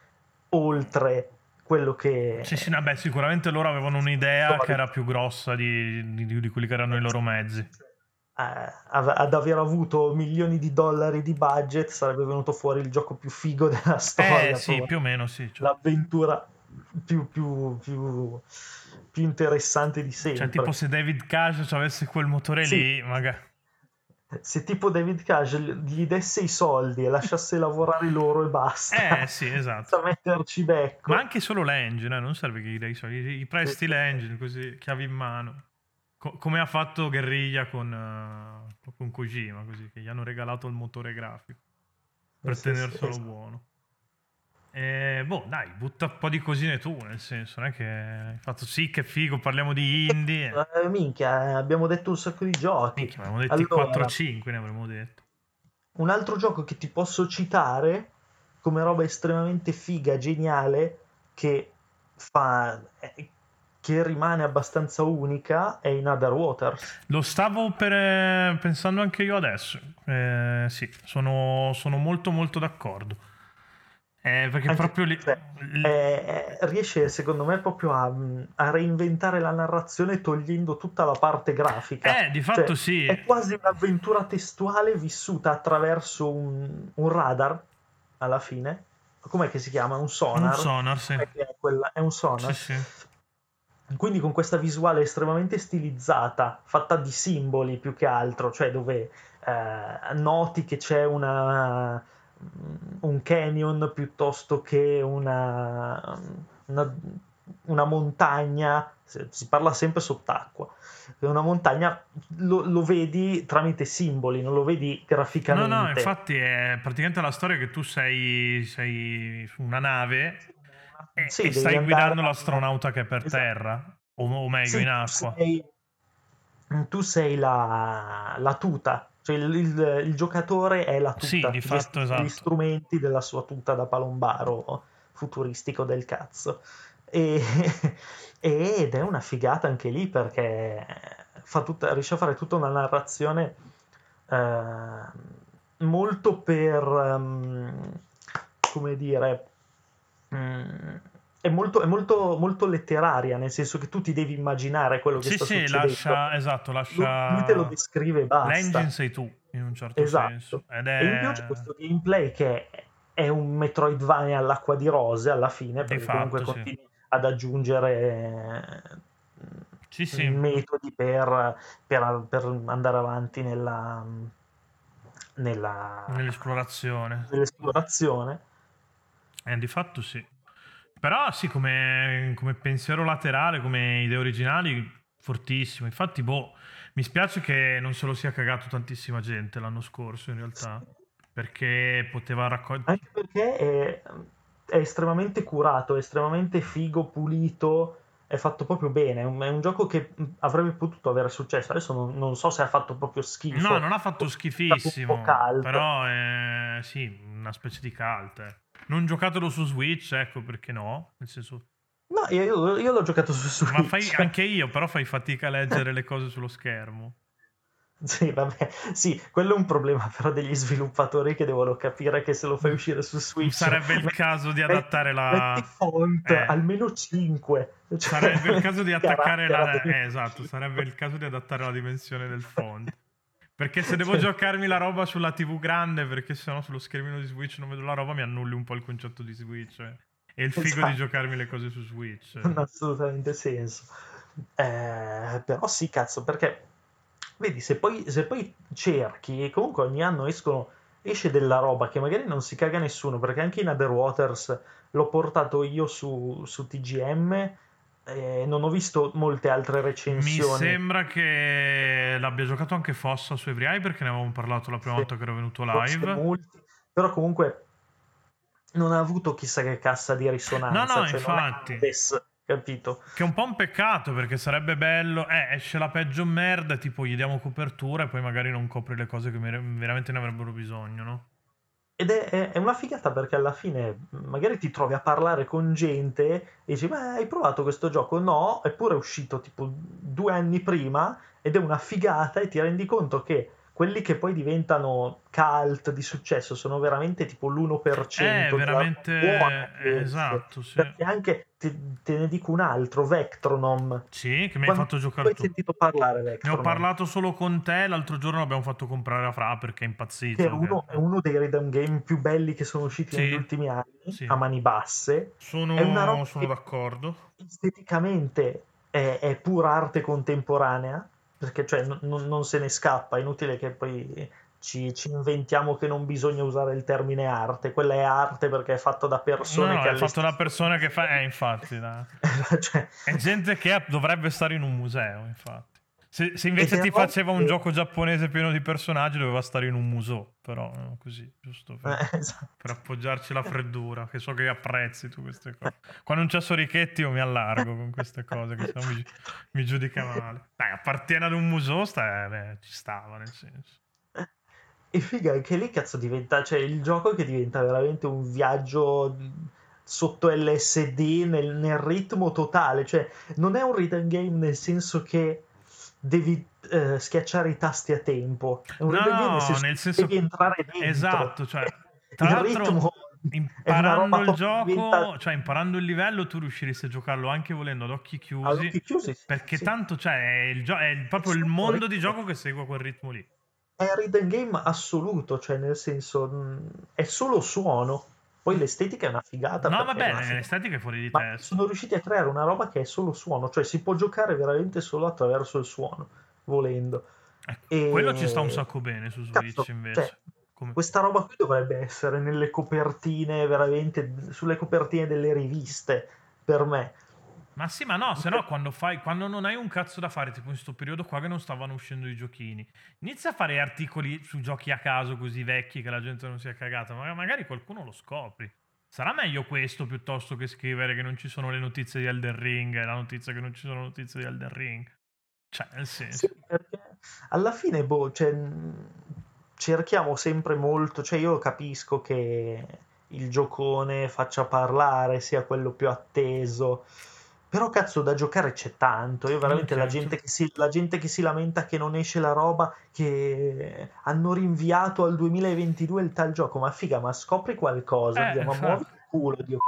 oltre quello che... Sì, sì, vabbè, sicuramente loro avevano un'idea che era più grossa di, di- di quelli che erano i loro mezzi. Eh, ad aver avuto milioni di dollari di budget sarebbe venuto fuori il gioco più figo della storia. Eh, sì, più o meno sì. Cioè, l'avventura più, più, più, più interessante di sempre. Cioè, tipo se David Cage avesse quel motore Sì. lì, magari... Se tipo David Cage gli desse i soldi e lasciasse lavorare loro e basta, Eh, sì, esatto. senza metterci becco. Ma anche solo l'engine, eh, non serve che gli dai i soldi, gli presti Sì. l'engine così, chiavi in mano. Co- come ha fatto Guerriglia con, eh, con Kojima, così, che gli hanno regalato il motore grafico per Sì, sì, tenerselo sì. buono. E, boh, dai, butta un po' di cosine tu, nel senso, non è che hai fatto sì, che figo, parliamo di indie. Eh, minchia, eh, abbiamo detto un sacco di giochi. Minchia, avevamo detti Allora, 4-5, ne avremmo detto. Un altro gioco che ti posso citare come roba estremamente figa, geniale, che fa eh, che rimane abbastanza unica è in Other Waters. Lo stavo per, eh, pensando anche io adesso. Eh, sì, sono, sono molto molto d'accordo. Eh, perché Anche- proprio lì... cioè, Eh, eh, riesce secondo me proprio a, a reinventare la narrazione togliendo tutta la parte grafica. Eh, di fatto Cioè, sì. È quasi un'avventura testuale vissuta attraverso un, un radar alla fine. Com'è che si chiama? Un sonar. Un sonar, sì. È, quella- è un sonar. Sì, sì. Quindi con questa visuale estremamente stilizzata, fatta di simboli più che altro, cioè dove eh, noti che c'è una, un canyon piuttosto che una, una, una montagna, si parla sempre sott'acqua, una montagna lo, lo vedi tramite simboli, non lo vedi No, graficamente. no, infatti è praticamente la storia che tu sei, sei su una nave e, Sì, e stai guidando l'astronauta che è per Esatto. terra, o, o meglio Sì, in tu acqua. sei- Tu sei la, la tuta, cioè il, il- il giocatore è la tuta, Sì, di fatto, esatto. gli strumenti della sua tuta da palombaro futuristico del cazzo. E- ed è una figata anche lì perché fa tutta- riesce a fare tutta una narrazione eh, molto per, ehm, come dire, mm, è molto, è molto, molto letteraria, nel senso che tu ti devi immaginare quello che Sì, sta sì, succedendo. lascia, esatto, Lui, lascia... lui te lo descrive e basta. L'engine sei tu, in un certo Esatto. senso. Ed E in più è... c'è questo gameplay che è un Metroidvania all'acqua di rose alla fine, perché fatto, comunque sì. continui ad aggiungere Sì, sì. metodi per, per- per andare avanti nella, nella- Nell'esplorazione. nell'esplorazione. Eh, di fatto sì. Però sì, come, come pensiero laterale, come idee originali, fortissimo. Infatti, boh, mi spiace che non se lo sia cagato tantissima gente l'anno scorso, in realtà. Perché poteva raccogliere... Anche perché è, è estremamente curato, è estremamente figo, pulito, è fatto proprio bene. È un, è un gioco che mh, avrebbe potuto avere successo. Adesso non, non so se ha fatto proprio schifo. No, non ha fatto Un schifissimo. po' cult. Però è sì, una specie di cult. eh. Non giocatelo su Switch, ecco perché no. Nel senso, No, io, io l'ho giocato su Switch. ma fai anche io, però fai fatica a leggere le cose sullo schermo. Sì, vabbè, sì, quello è un problema però degli sviluppatori che devono capire che se lo fai uscire su Switch Sarebbe il metti- caso di metti- adattare la. metti font Eh. almeno 5. Sarebbe il caso di attaccare la. Eh, esatto, sarebbe il caso di adattare la dimensione del font. Perché se devo giocarmi la roba sulla TV grande, perché sennò sullo schermino di Switch non vedo la roba, mi annulli un po' il concetto di Switch. eh. E il figo Esatto. di giocarmi le cose su Switch. Non ha assolutamente senso. Eh, però sì, cazzo, perché vedi, se poi, se poi cerchi, comunque ogni anno escono, esce della roba che magari non si caga nessuno, perché anche in Other Waters l'ho portato io su, su TGM e non ho visto molte altre Mi recensioni. sembra che l'abbia giocato anche Fossa su Every Eye perché ne avevamo parlato la prima Sì. volta che ero venuto live. però comunque non ha avuto chissà che cassa di risonanza. No, no, cioè infatti. Capito? Che è un po' un peccato perché sarebbe bello. Eh, esce la peggio merda, tipo gli diamo copertura e poi magari non copri le cose che veramente ne avrebbero bisogno, no? Ed è, è, una figata perché alla fine magari ti trovi a parlare con gente e dici ma hai provato questo gioco? No, eppure è uscito tipo due anni prima ed è una figata e ti rendi conto che quelli che poi diventano cult di successo sono veramente tipo l'1% eh, veramente esatto sì. perché anche te, te, ne dico un altro Vectronom sì che mi hai fatto giocare tu hai sentito parlare Vectronom ne ho parlato solo con te l'altro giorno l'abbiamo fatto comprare a Fra perché è impazzito che è, uno, è uno dei rhythm game più belli che sono usciti sì. negli ultimi anni sì. a mani basse sono, sono d'accordo esteticamente è, è pura arte contemporanea perché cioè, n- non se ne scappa, è inutile che poi ci, ci, inventiamo che non bisogna usare il termine arte, quella è arte perché è fatto da persone no, che... è fatto da persone che fa... Eh, infatti, cioè... è gente che dovrebbe stare in un museo, infatti. Se, se invece ti faceva un gioco giapponese pieno di personaggi, doveva stare in un museo, però no, così, giusto per, eh, esatto. per, appoggiarci la freddura, che so che apprezzi tu queste cose. Quando non c'è Sorichetti io mi allargo con queste cose, che se no mi, mi giudica male. Dai, appartiene ad un museo, sta, beh, ci stava nel senso. E figa, anche lì cazzo diventa, cioè il gioco che diventa veramente un viaggio sotto LSD nel, nel ritmo totale, cioè non è un rhythm game nel senso che devi eh, schiacciare i tasti a tempo. È un no, nel senso, nel senso devi entrare dentro. Esatto, cioè, tra il ritmo imparando il gioco, diventa... cioè imparando il livello, tu riusciresti a giocarlo anche volendo ad occhi chiusi. Ad occhi chiusi perché sì. tanto cioè, è, il gio- è proprio il mondo di gioco che segue quel ritmo lì. È un rhythm game assoluto, cioè nel senso mh, è solo suono. Poi l'estetica è una figata. No, va bene, l'estetica è fuori di testa. Sono riusciti a creare una roba che è solo suono, cioè si può giocare veramente solo attraverso il suono, volendo. Ecco, e... Quello ci sta un sacco bene su Switch Cazzo, invece. Cioè, Come... Questa roba qui dovrebbe essere nelle copertine, veramente sulle copertine delle riviste, per me. Ma sì, ma no, se no quando, fai, quando non hai un cazzo da fare, tipo in questo periodo qua che non stavano uscendo i giochini, inizia a fare articoli su giochi a caso così vecchi che la gente non sia cagata, ma magari qualcuno lo scopri. Sarà meglio questo piuttosto che scrivere che non ci sono le notizie di Elden Ring e la notizia che non ci sono notizie di Elden Ring. Cioè, nel senso... Sì, perché alla fine, boh, cioè, cerchiamo sempre molto, cioè io capisco che il giocone faccia parlare, sia quello più atteso, però cazzo da giocare c'è tanto. Io veramente la gente, si, la gente, che si, lamenta che non esce la roba, che hanno rinviato al 2022 il tal gioco. Ma figa, ma scopri qualcosa. Eh, ma muovi il culo, Dio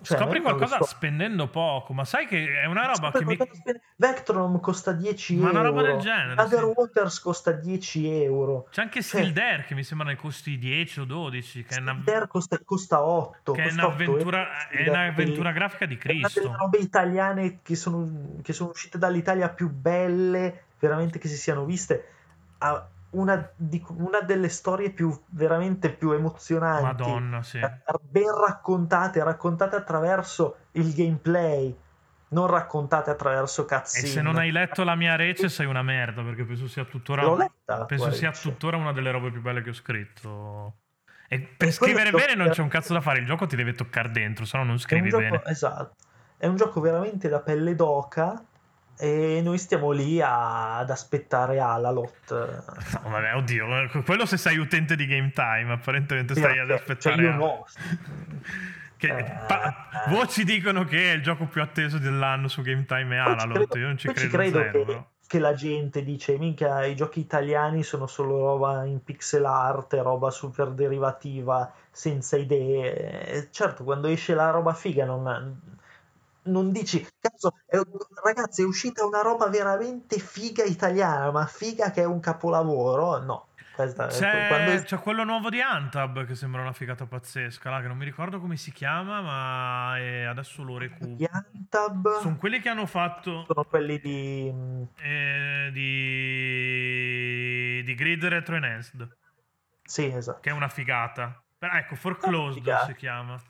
cioè, Scopri qualcosa spendendo poco, ma sai che è una roba Scopri che mi... Vectron costa 10 ma euro. Ma una roba del genere. Other sì. Waters costa 10 euro. C'è anche cioè, che mi sembra ne costi 10 o 12. Che Silder una... costa, costa 8. Che costa è un'avventura, è un'avventura grafica di Cristo. È una delle robe italiane che sono, che sono uscite dall'Italia più belle, veramente che si siano viste. Ah, una, di, una, delle storie più veramente più emozionanti, Madonna, sì. Ben raccontate, raccontate attraverso il gameplay, non raccontate attraverso cazzine. E se non hai letto la mia rece sei una merda, perché penso sia tuttora, letta, penso sia tuttora una delle robe più belle che ho scritto. E per e scrivere bene non c'è un cazzo da fare, il gioco ti deve toccare dentro, se no non scrivi gioco, bene. Esatto. È un gioco veramente da pelle d'oca e noi stiamo lì a, ad aspettare Alalot. No, vabbè, oddio, quello se sei utente di Game Time, apparentemente stai sì, ad aspettare. Cioè io no. Che, eh, pa- voci dicono che è il gioco più atteso dell'anno su Game Time e Alalot. Io non ci credo, credo zero, che, che, la gente dice: Minchia, i giochi italiani sono solo roba in pixel art, roba super derivativa, senza idee. Certo, quando esce la roba figa non non dici, cazzo, è, ragazzi, è uscita una roba veramente figa italiana, ma figa che è un capolavoro? No. Questa, c'è, quando... c'è, quello nuovo di Antab che sembra una figata pazzesca, là, che non mi ricordo come si chiama, ma è... adesso lo recupero. Antab? Sono quelli che hanno fatto... Sono quelli di... Eh, di... di Grid Retro Enhanced. Sì, esatto. Che è una figata. Però, ecco, Foreclosed si chiama.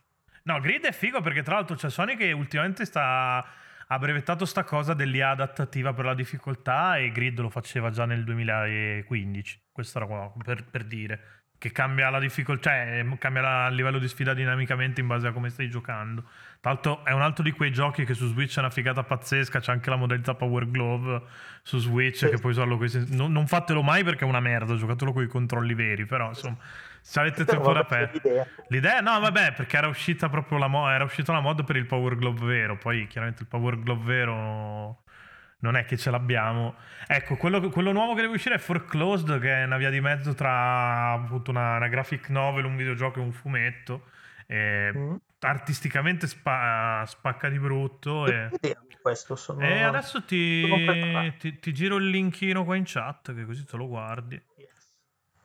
No, Grid è figo perché tra l'altro c'è Sony che ultimamente sta ha brevettato sta cosa dell'IA adattativa per la difficoltà e Grid lo faceva già nel 2015. Questo era qua, per, per dire. che cambia la difficoltà, cioè cambia la, il livello di sfida dinamicamente in base a come stai giocando. Tra l'altro è un altro di quei giochi che su Switch è una figata pazzesca, c'è anche la modalità Power Glove su Switch sì. che puoi usarlo così. Non, non, fatelo mai perché è una merda, giocatelo con i controlli veri, però insomma, se avete tempo da perdere. L'idea no, vabbè, perché era uscita proprio la mod, era uscita la mod per il Power Glove vero, poi chiaramente il Power Glove vero non è che ce l'abbiamo. Ecco, quello, quello, nuovo che deve uscire è Foreclosed, che è una via di mezzo tra appunto una, una graphic novel, un videogioco e un fumetto. E mm. Artisticamente spa, spacca di brutto. E, questo sono... e adesso ti, ti, ti, giro il linkino qua in chat, che così te lo guardi.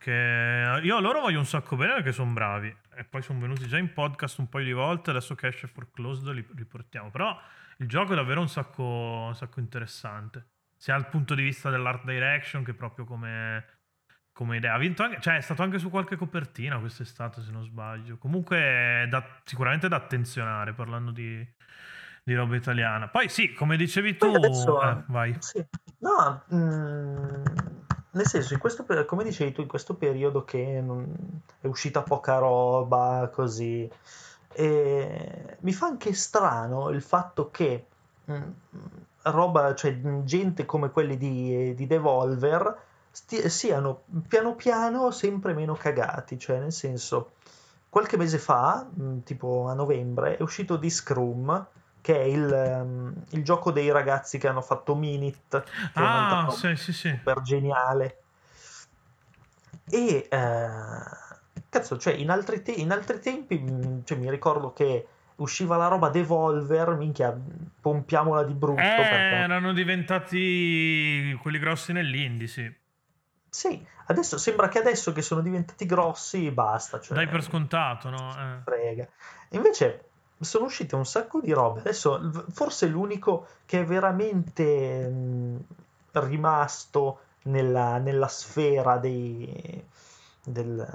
Che io loro voglio un sacco bene perché sono bravi. E poi sono venuti già in podcast un paio di volte. Adesso che esce Foreclosed li riportiamo. Però il gioco è davvero un sacco, un sacco interessante. Sia dal punto di vista dell'art direction che proprio come, come idea. Ha vinto anche, cioè è stato anche su qualche copertina quest'estate, se non sbaglio. Comunque è da, sicuramente da attenzionare parlando di, di, roba italiana. Poi sì, come dicevi tu, adesso, eh, vai. Sì. No, mh, mm, nel senso, questo, come dicevi tu, in questo periodo che è uscita poca roba, così e mi fa anche strano il fatto che mh, mm, roba, cioè gente come quelli di, di Devolver sti- siano piano piano sempre meno cagati, cioè nel senso qualche mese fa, mh, mm, tipo a novembre, è uscito Disc che è il, um, il, gioco dei ragazzi che hanno fatto Minit, che ah, sì, sì, sì. super geniale. E eh, Cazzo, cioè, in altri, te- in altri tempi, mm, cioè, mi ricordo che usciva la roba Devolver, minchia, pompiamola di brutto. Eh, perché... erano diventati quelli grossi nell'indie, sì. Sì, adesso sembra che adesso che sono diventati grossi, basta. Cioè, Dai per scontato, no? Eh. Frega. Invece sono uscite un sacco di robe. Adesso forse l'unico che è veramente mh, rimasto nella, nella sfera dei, del,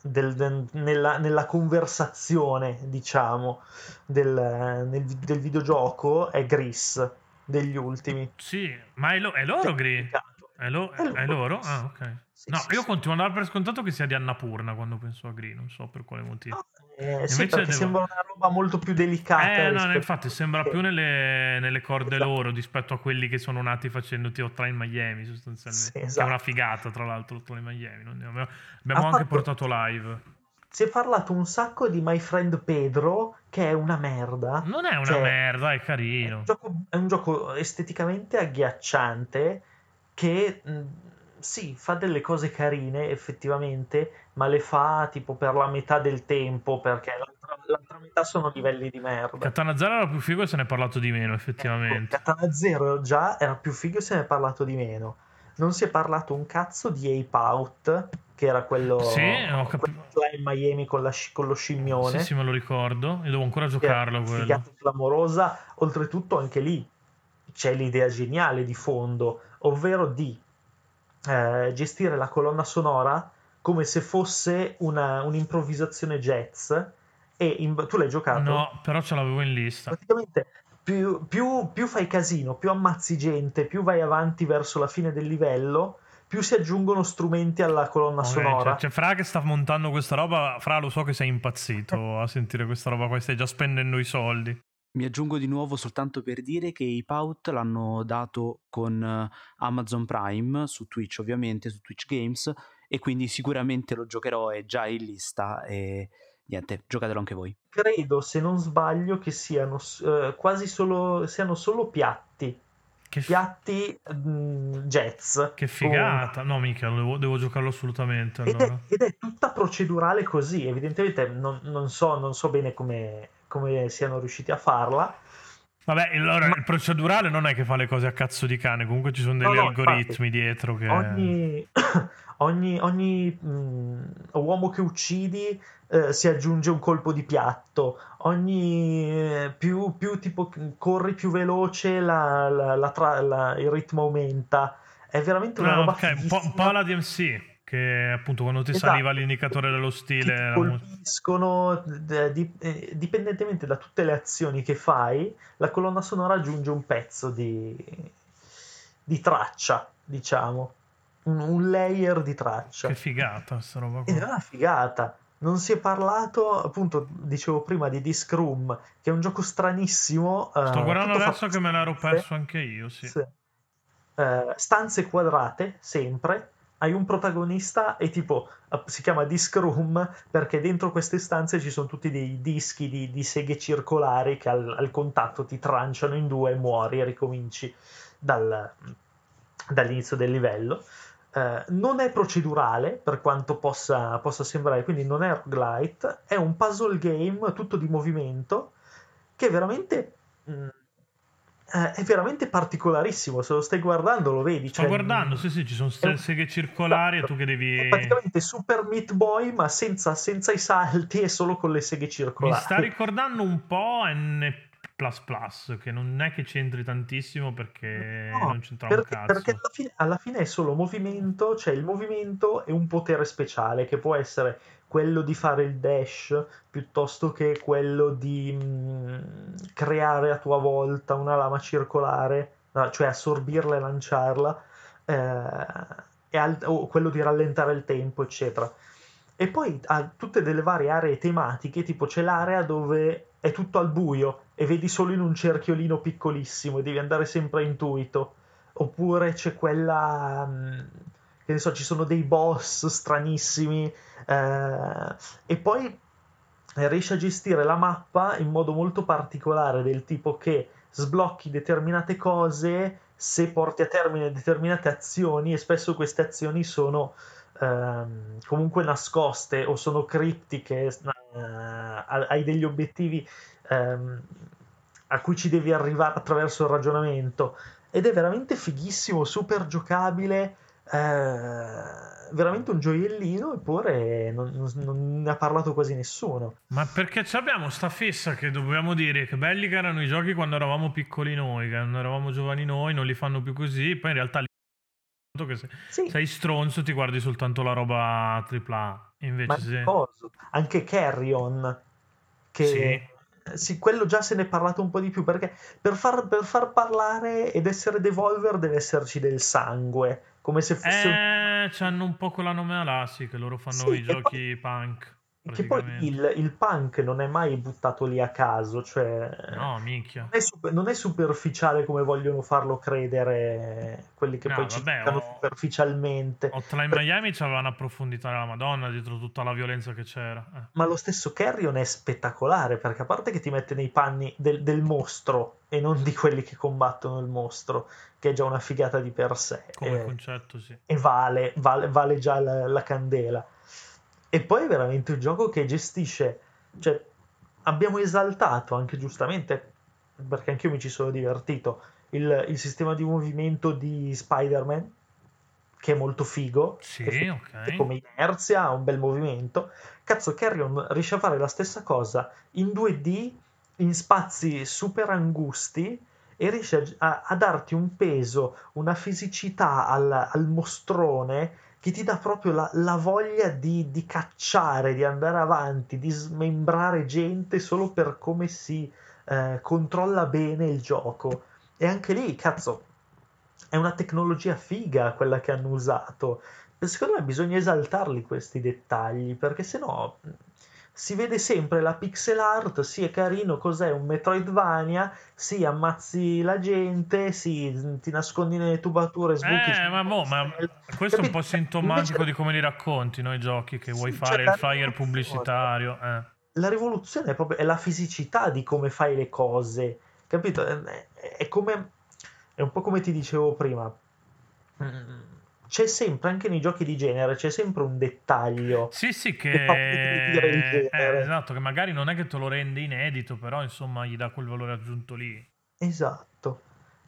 del, del, nella, nella, conversazione, diciamo, del, nel, del videogioco è Gris degli ultimi. Sì, ma è, lo, è loro Gris? È, lo, è, è, loro? Ah, ok. Sì, no, sì, io sì. continuo a dare per scontato che sia di Annapurna quando penso a Gris, non so per quale motivo. No, eh, sì, devo... sembra una roba molto più delicata. Eh, no, infatti sembra più nelle, nelle corde esatto. loro rispetto a quelli che sono nati facendo Tio Train Miami, sostanzialmente. Esatto. È una esatto. figata, tra l'altro, Train Miami. Abbiamo, abbiamo anche fatto... portato live. Si è parlato un sacco di My Friend Pedro, che è una merda. Non è una cioè, merda, è carino. È un, gioco, è un gioco esteticamente agghiacciante che sì, fa delle cose carine effettivamente, ma le fa tipo per la metà del tempo, perché l'altra, l'altra metà sono livelli di merda. Katana Zero era più figo e se ne è parlato di meno, effettivamente. Ecco, Katana Zero già era più figo e se ne è parlato di meno. Non si è parlato un cazzo di Ape Out, che era quello, sì, ho capito. in Miami con, la, con, lo scimmione. Sì, sì, me lo ricordo. E devo ancora giocarlo. Quello. clamorosa. Oltretutto, anche lì c'è l'idea geniale di fondo, ovvero di eh, gestire la colonna sonora come se fosse una, un'improvvisazione jazz. E in, tu l'hai giocato? No, però ce l'avevo in lista. Praticamente più, più, più, fai casino, più ammazzi gente, più vai avanti verso la fine del livello, più si aggiungono strumenti alla colonna okay, sonora. Cioè, cioè, Fra che sta montando questa roba, Fra lo so che sei impazzito a sentire questa roba qua, stai già spendendo i soldi. Mi aggiungo di nuovo soltanto per dire che i Pout l'hanno dato con eh, Amazon Prime su Twitch, ovviamente su Twitch Games, e quindi sicuramente lo giocherò, è già in lista e niente, giocatelo anche voi. Credo, se non sbaglio, che siano eh, quasi solo, siano solo piatti. Che f... Piatti mh, mm, jazz. Che figata! Con... No, mica, devo, devo, giocarlo assolutamente. Allora. Ed, è, ed, è, tutta procedurale così. Evidentemente non, non, so, non so bene come come siano riusciti a farla. Vabbè, allora, Ma... il procedurale non è che fa le cose a cazzo di cane, comunque ci sono degli no, no, algoritmi infatti, dietro che... Ogni, ogni, ogni mh, mm, uomo che uccidi eh, si aggiunge un colpo di piatto, ogni eh, più, più, tipo corri più veloce la, la, la, il ritmo aumenta. È veramente una no, roba okay, un po', un po' la DMC che appunto quando ti esatto. saliva l'indicatore dello stile ti colpiscono eh, dipendentemente da tutte le azioni che fai la colonna sonora aggiunge un pezzo di, di traccia diciamo un, un layer di traccia. Che figata sta roba Ed è qua. una figata. Non si è parlato, appunto, dicevo prima di Disc Room, che è un gioco stranissimo. eh, Sto guardando tutto adesso fatto che me l'ero perso anche io, sì. sì. Eh, stanze quadrate, sempre. Hai un protagonista e tipo eh, si chiama Disc Room perché dentro queste stanze ci sono tutti dei dischi di, di seghe circolari che al, al contatto ti tranciano in due e muori e ricominci dal- dall'inizio del livello. Eh, non è procedurale per quanto possa, possa sembrare, quindi non è roguelite, è un puzzle game tutto di movimento che veramente, mm, eh, è veramente particolarissimo. Se lo stai guardando, lo vedi. Sto cioè, guardando, sì, sì, ci sono è ste un- seghe circolari e tu che È devi... praticamente Super Meat Boy, ma senza, senza i salti e solo con le seghe Mi circolari. sta ricordando un po' N++, che non è che c'entri tantissimo perché No, non c'entra un perché, perché cazzo. alla fine, alla fine è solo movimento, cioè il movimento è un potere speciale che può essere quello di fare il dash piuttosto che quello di mm, creare a tua volta una lama circolare, cioè assorbirla e lanciarla, eh, e al- o quello di rallentare il tempo, eccetera. E poi ha tutte delle varie aree tematiche, tipo c'è l'area dove è tutto al buio e vedi solo in un cerchiolino piccolissimo e devi andare sempre a intuito. Oppure c'è quella, mm, che ne so, ci sono dei boss stranissimi eh, e poi riesci a gestire la mappa in modo molto particolare, del tipo che sblocchi determinate cose se porti a termine determinate azioni e spesso queste azioni sono ehm, comunque nascoste o sono criptiche, eh, hai degli obiettivi ehm, a cui ci devi arrivare attraverso il ragionamento. Ed è veramente fighissimo, super giocabile, eh, veramente un gioiellino, eppure non, non- ne ha parlato quasi nessuno. Ma perché abbiamo sta fissa che dobbiamo dire che belli che erano i giochi quando eravamo piccoli noi, quando eravamo giovani noi, non li fanno più così, poi in realtà li che se Sì, sei stronzo ti guardi soltanto la roba AAA. ma Invece se... coso. Anche Carrion, che Sì. sì, quello già se ne è parlato un po' di più, perché per far, per far parlare ed essere Devolver deve esserci del sangue, come se fosse... Eh, c'hanno un po' quella nome là, sì, che loro fanno Sì, i e poi- giochi Che poi il, il punk non è mai buttato lì a caso, cioè No, minchia. non è, super- non è superficiale come vogliono farlo credere quelli che No, poi ci vabbè, giocano o- superficialmente. Hotline Per- Miami c'aveva una profondità della Madonna dietro tutta la violenza che c'era. eh. Ma lo stesso Carrion è spettacolare perché a parte che ti mette nei panni del, del mostro e non di quelli che combattono il mostro, che è già una figata di per sé. Come eh, concetto, sì. e vale, vale, vale già la, la candela. E poi è veramente un gioco che gestisce, cioè abbiamo esaltato anche giustamente, perché anche io mi ci sono divertito, il, il sistema di movimento di Spider-Man, che è molto figo, Sì, ok. come inerzia ha un bel movimento. Cazzo, Carrion riesce a fare la stessa cosa in 2D, in spazi super angusti, e riesce a, a- a darti un peso, una fisicità al, al mostrone che ti dà proprio la, la voglia di, di cacciare, di andare avanti, di smembrare gente solo per come si eh, controlla bene il gioco. E anche lì, cazzo, è una tecnologia figa quella che hanno usato. Secondo me bisogna esaltarli questi dettagli, perché sennò si vede sempre la pixel art, sì è carino, cos'è un Metroidvania, sì ammazzi la gente, sì ti nascondi nelle tubature, sbuchi Eh, ma boh, ma questo è un Capito? po' sintomatico Invece- di come li racconti, no? I giochi che vuoi Sì, fare cioè, il flyer pubblicitario. Eh. la rivoluzione è proprio è la fisicità di come fai le cose, capito? È, è come è un po' come ti dicevo prima. Mm, C'è sempre, anche nei giochi di genere, c'è sempre un dettaglio Sì, sì, che che... eh, esatto, che magari non è che te lo rende inedito, però insomma gli dà quel valore aggiunto lì. Esatto.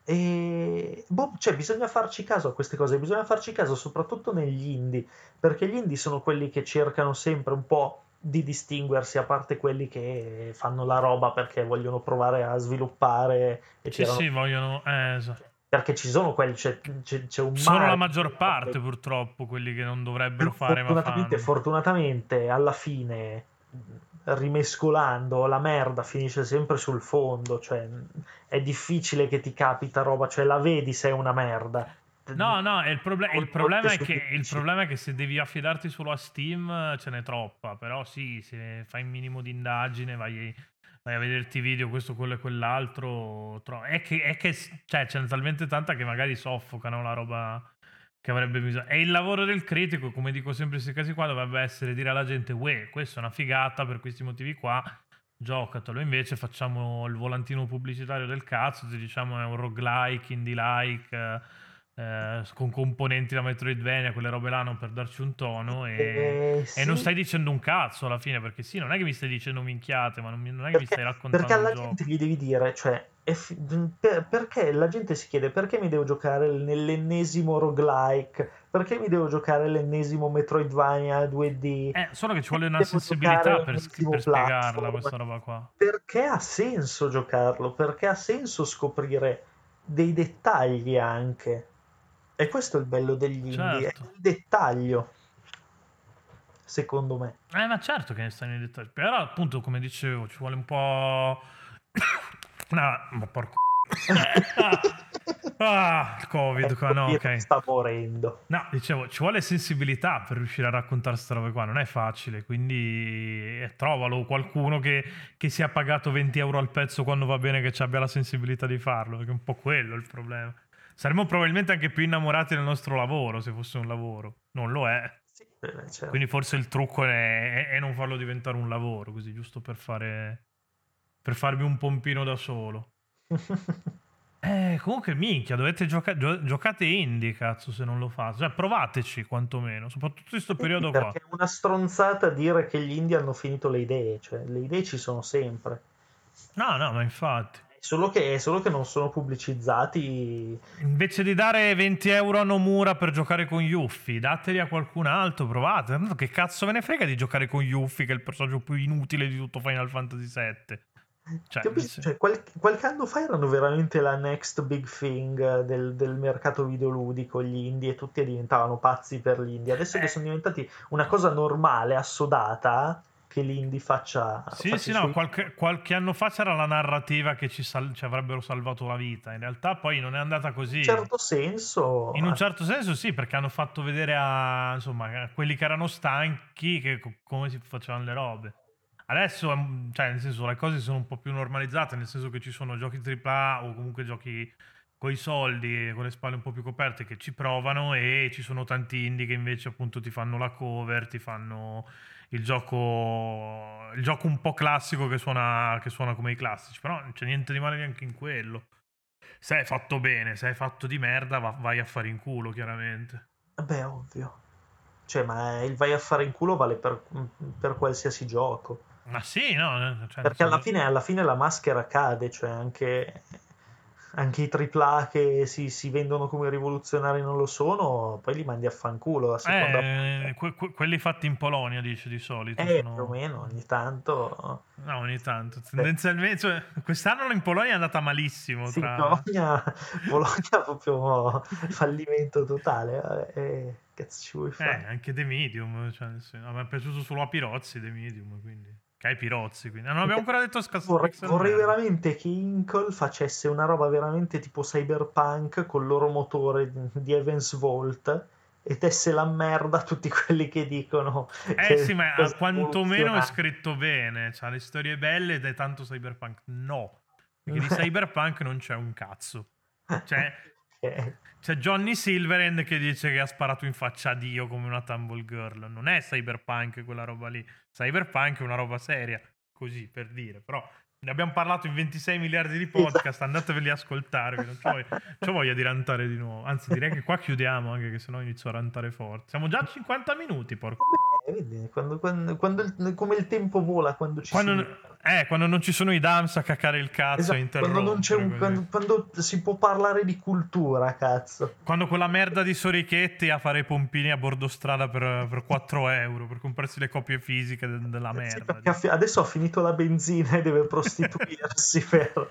E boh, cioè, bisogna farci caso a queste cose, bisogna farci caso soprattutto negli indie, perché gli indie sono quelli che cercano sempre un po' di distinguersi, a parte quelli che fanno la roba perché vogliono provare a sviluppare e Sì, sì, vogliono... eh, esatto. Perché ci sono quelli, c'è, c'è- c'è un Sono la maggior parte, purtroppo, quelli che non dovrebbero fare, fortunatamente, fortunatamente alla fine rimescolando la merda finisce sempre sul fondo cioè è difficile che ti capita roba cioè la vedi se è una merda. No, no, il, proble- il, problema è che, il problema è che se devi affidarti solo a Steam ce n'è troppa, però sì, se fai un minimo di indagine, vai, vai a vederti video, questo, quello e quell'altro, tro- è che, è che cioè, ce n'è talmente tanta che magari soffocano la roba che avrebbe bisogno. E il lavoro del critico, come dico sempre in questi casi qua, dovrebbe essere dire alla gente, uè, questa è una figata per questi motivi qua, giocatelo. Invece facciamo il volantino pubblicitario del cazzo, ti diciamo è un roguelike, indie-like, eh, con componenti da Metroidvania, quelle robe là, non per darci un tono. E, Eh, e non sì, stai dicendo un cazzo alla fine, perché sì, non è che mi stai dicendo minchiate, ma non, mi- non è che mi stai raccontando perché alla gente gli devi dire, cioè, fi- per- perché la gente si chiede perché mi devo giocare nell'ennesimo roguelike, perché mi devo giocare l'ennesimo Metroidvania 2D, Eh, solo che ci vuole una sensibilità per, per spiegarla questa roba qua. perché ha senso giocarlo, perché ha senso scoprire dei dettagli anche. E questo è il bello degli indie, è Certo. il dettaglio, secondo me. Eh, ma certo che ne stanno nei dettagli. Però, appunto, come dicevo, ci vuole un po'. no, ma porco. ah, il Covid qua, no, ok. Sta morendo. No, dicevo, ci vuole sensibilità per riuscire a raccontare queste robe qua, non è facile, quindi eh, trovalo qualcuno che, che sia pagato 20 euro al pezzo quando va bene che ci abbia la sensibilità di farlo, perché è un po' quello il problema. Saremmo probabilmente anche più innamorati del nostro lavoro se fosse un lavoro, non lo è. Sì, eh, certo. Quindi forse il trucco è, è non farlo diventare un lavoro, così giusto per fare per farmi un pompino da solo. Eh, comunque minchia, dovete giocare giocate indie, cazzo, se non lo fate. Cioè, provateci quantomeno, soprattutto in questo Sì, periodo qua. è una stronzata dire che gli indie hanno finito le idee, cioè le idee ci sono sempre. No, no, ma infatti. Solo che, solo che non sono pubblicizzati. Invece di dare 20 euro a Nomura per giocare con Yuffie, dateli a qualcun altro, provate. Che cazzo ve ne frega di giocare con Yuffie, che è il personaggio più inutile di tutto Final Fantasy VII? Cioè, Capisci? Cioè, qual- qualche anno fa erano veramente la next big thing del, del mercato videoludico, gli indie, e tutti diventavano pazzi per l'indie. Adesso che Eh. sono diventati una cosa normale, assodata, che l'indie faccia... Sì, faccia sì, no, qualche, qualche anno fa c'era la narrativa che ci, sal- ci avrebbero salvato la vita. In realtà poi non è andata così. In un certo senso... In un certo senso sì, perché hanno fatto vedere a, insomma, a quelli che erano stanchi che, co- come si facevano le robe. Adesso, ehm, cioè, nel senso, le cose sono un po' più normalizzate, nel senso che ci sono giochi AAA o comunque giochi con i soldi e con le spalle un po' più coperte che ci provano e ci sono tanti indie che invece appunto ti fanno la cover, ti fanno il gioco, il gioco un po' classico che suona, che suona come i classici, però non c'è niente di male neanche in quello. Se è fatto bene, se è fatto di merda, va- vai a fare in culo, chiaramente. Beh, ovvio. Cioè, ma il vai a fare in culo vale per, per qualsiasi gioco. Ma sì, no? eh, Cioè, Perché alla insomma- fine, alla fine la maschera cade, cioè anche, anche i AAA che si, si vendono come rivoluzionari non lo sono, poi li mandi a fanculo a seconda... Eh, que- que- quelli fatti in Polonia, dice di solito. Eh, sono- più o meno, ogni tanto... No, ogni tanto. Tendenzialmente, cioè, quest'anno in Polonia è andata malissimo. Sì, tra- Bologna, Bologna proprio fallimento totale. vabbè, eh, cazzo ci vuoi Eh, fare? anche The Medium. Cioè, a me è piaciuto solo a Pirozzi The Medium, quindi. Hai Pirozzi, quindi. Ah, non abbiamo ancora detto Scazzo Vorrei, vorrei veramente che Inkle facesse una roba veramente tipo cyberpunk con il loro motore di Evans Volt e desse la merda a tutti quelli che dicono Eh che sì, ma quantomeno è scritto bene. C'ha le storie belle ed è tanto cyberpunk. No, perché di cyberpunk non c'è un cazzo. Cioè, c'è Johnny Silverhand che dice che ha sparato in faccia a Dio come una Tumble Girl. Non è cyberpunk quella roba lì. Cyberpunk è una roba seria, così per dire. Però ne abbiamo parlato in 26 miliardi di podcast. Esatto. Andateveli a ascoltare. Non c'ho voglia, c'ho voglia di rantare di nuovo. Anzi, direi che qua chiudiamo anche che sennò inizio a rantare forte. Siamo già a 50 minuti, porco. Vabbè, vedi, quando, quando- quando il- come il tempo vola quando ci Quando, si eh, quando non ci sono i dams a caccare il cazzo Esatto, quando, non c'è un- quando- quando si può parlare di cultura, cazzo. Quando quella merda di Sorichetti a fare i pompini a bordo strada per, per 4 euro per comprarsi le copie fisiche de- della Sì, merda. fi- adesso ha finito la benzina e deve prostituirsi per,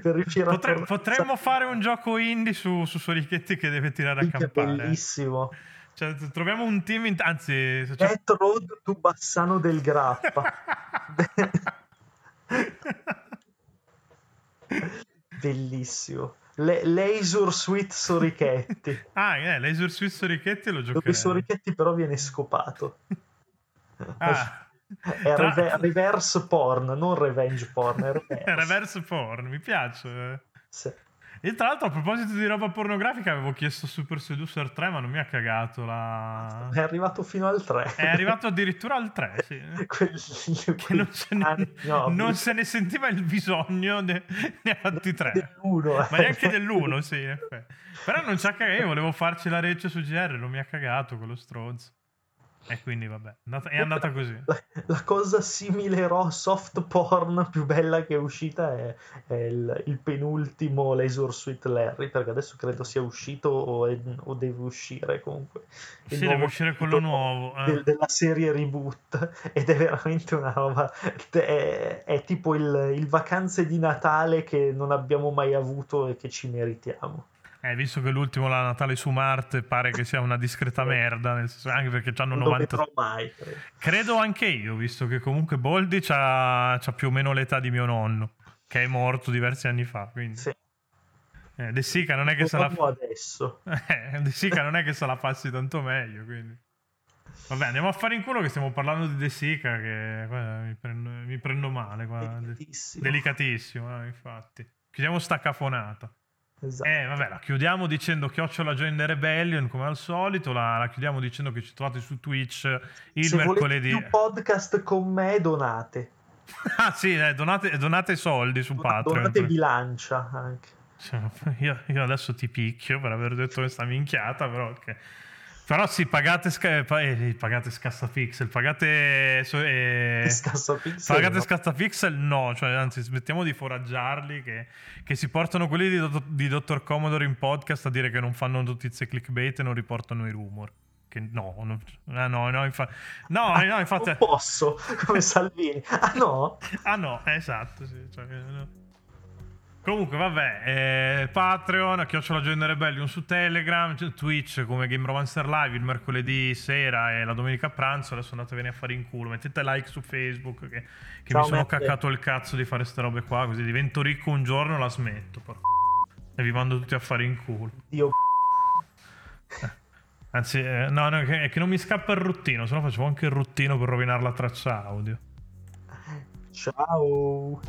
per riuscire Potre- a potremmo fare un gioco indie su, su Sorichetti che deve tirare a campare. bellissimo. Cioè, troviamo un team, in- anzi, se Death Road to Bassano del Grappa. Bellissimo. Le- Laser Sweet Sorichetti. ah, eh, Laser Sweet Sorichetti lo Dove giocherei. Sorichetti però viene scopato. Ah, È Tra- reve- reverse porn, non revenge porn, è reverse. reverse porn, mi piace. Sì. E tra l'altro, a proposito di roba pornografica, avevo chiesto Super Seducer 3, ma non mi ha cagato la... È arrivato fino al 3. È arrivato addirittura al 3, sì. Quelli- Che non se, ne, non se ne sentiva il bisogno, ne, ne fatti tre. Dell'uno, eh. Ma neanche dell'uno, sì. in effetti. Però non ci ha cagato, io volevo farci la recce su GR, non mi ha cagato quello stronzo. E quindi vabbè, è andata- è andata così. La, la cosa simile soft porn più bella che è uscita è, è il, il penultimo Laser Sweet Larry, perché adesso credo sia uscito o, è- o deve uscire comunque. Il Sì, deve uscire quello nuovo. eh. del- della serie reboot ed è veramente una roba è, è tipo il, il vacanze di Natale che non abbiamo mai avuto e che ci meritiamo Eh, visto che l'ultimo, la Natale su Marte, pare che sia una discreta merda, nel senso- anche perché hanno non lo 90... vedrò mai credo. Anche io, visto che comunque Boldi c'ha, c'ha più o meno l'età di mio nonno, che è morto diversi anni fa. Quindi. sì. Eh, De Sica non è che se la... Adesso Eh, De Sica non è che se la passi tanto meglio, quindi... Vabbè, andiamo a fare in culo che stiamo parlando di De Sica, che guarda, mi, prendo, mi prendo male qua. Delicatissimo. Delicatissimo, eh, infatti. Chiudiamo sta cafonata. Esatto. Eh, vabbè, la chiudiamo dicendo chiocciola Join the Rebellion, come al solito. La, la chiudiamo dicendo che ci trovate su Twitch il se mercoledì. volete più podcast con me donate Ah sì, eh, donate, donate soldi su Patreon. donate bilancia anche Cioè, io, io adesso ti picchio per aver detto questa minchiata, però ok. Però sì, pagate, sca- pa- eh, pagate scassapixel, pagate... so- eh, Scassapixel, pagate no? scassapixel no, cioè anzi smettiamo di foraggiarli che, che si portano quelli di, Dott- di Dr. Commodore in podcast a dire che non fanno notizie clickbait e non riportano i rumor. Che no, non- ah, no, no, infa- no, Ah, no, infatti... non posso come Salvini ah no Ah no, esatto, sì. cioè, eh, no. Comunque, vabbè, eh, Patreon, Chiocciola Join Rebellion su Telegram, Twitch come Game Romancer Live il mercoledì sera e la domenica a pranzo. Adesso andatevene a fare in culo. Mettete like su Facebook che, che Ciao, mi sono Matte. caccato il cazzo di fare ste robe qua. Così divento ricco un giorno la smetto. porco E vi mando tutti a fare in culo. io Anzi, eh, no, no, è che non mi scappa il ruttino, se no facevo anche il ruttino per rovinare la traccia audio. ciao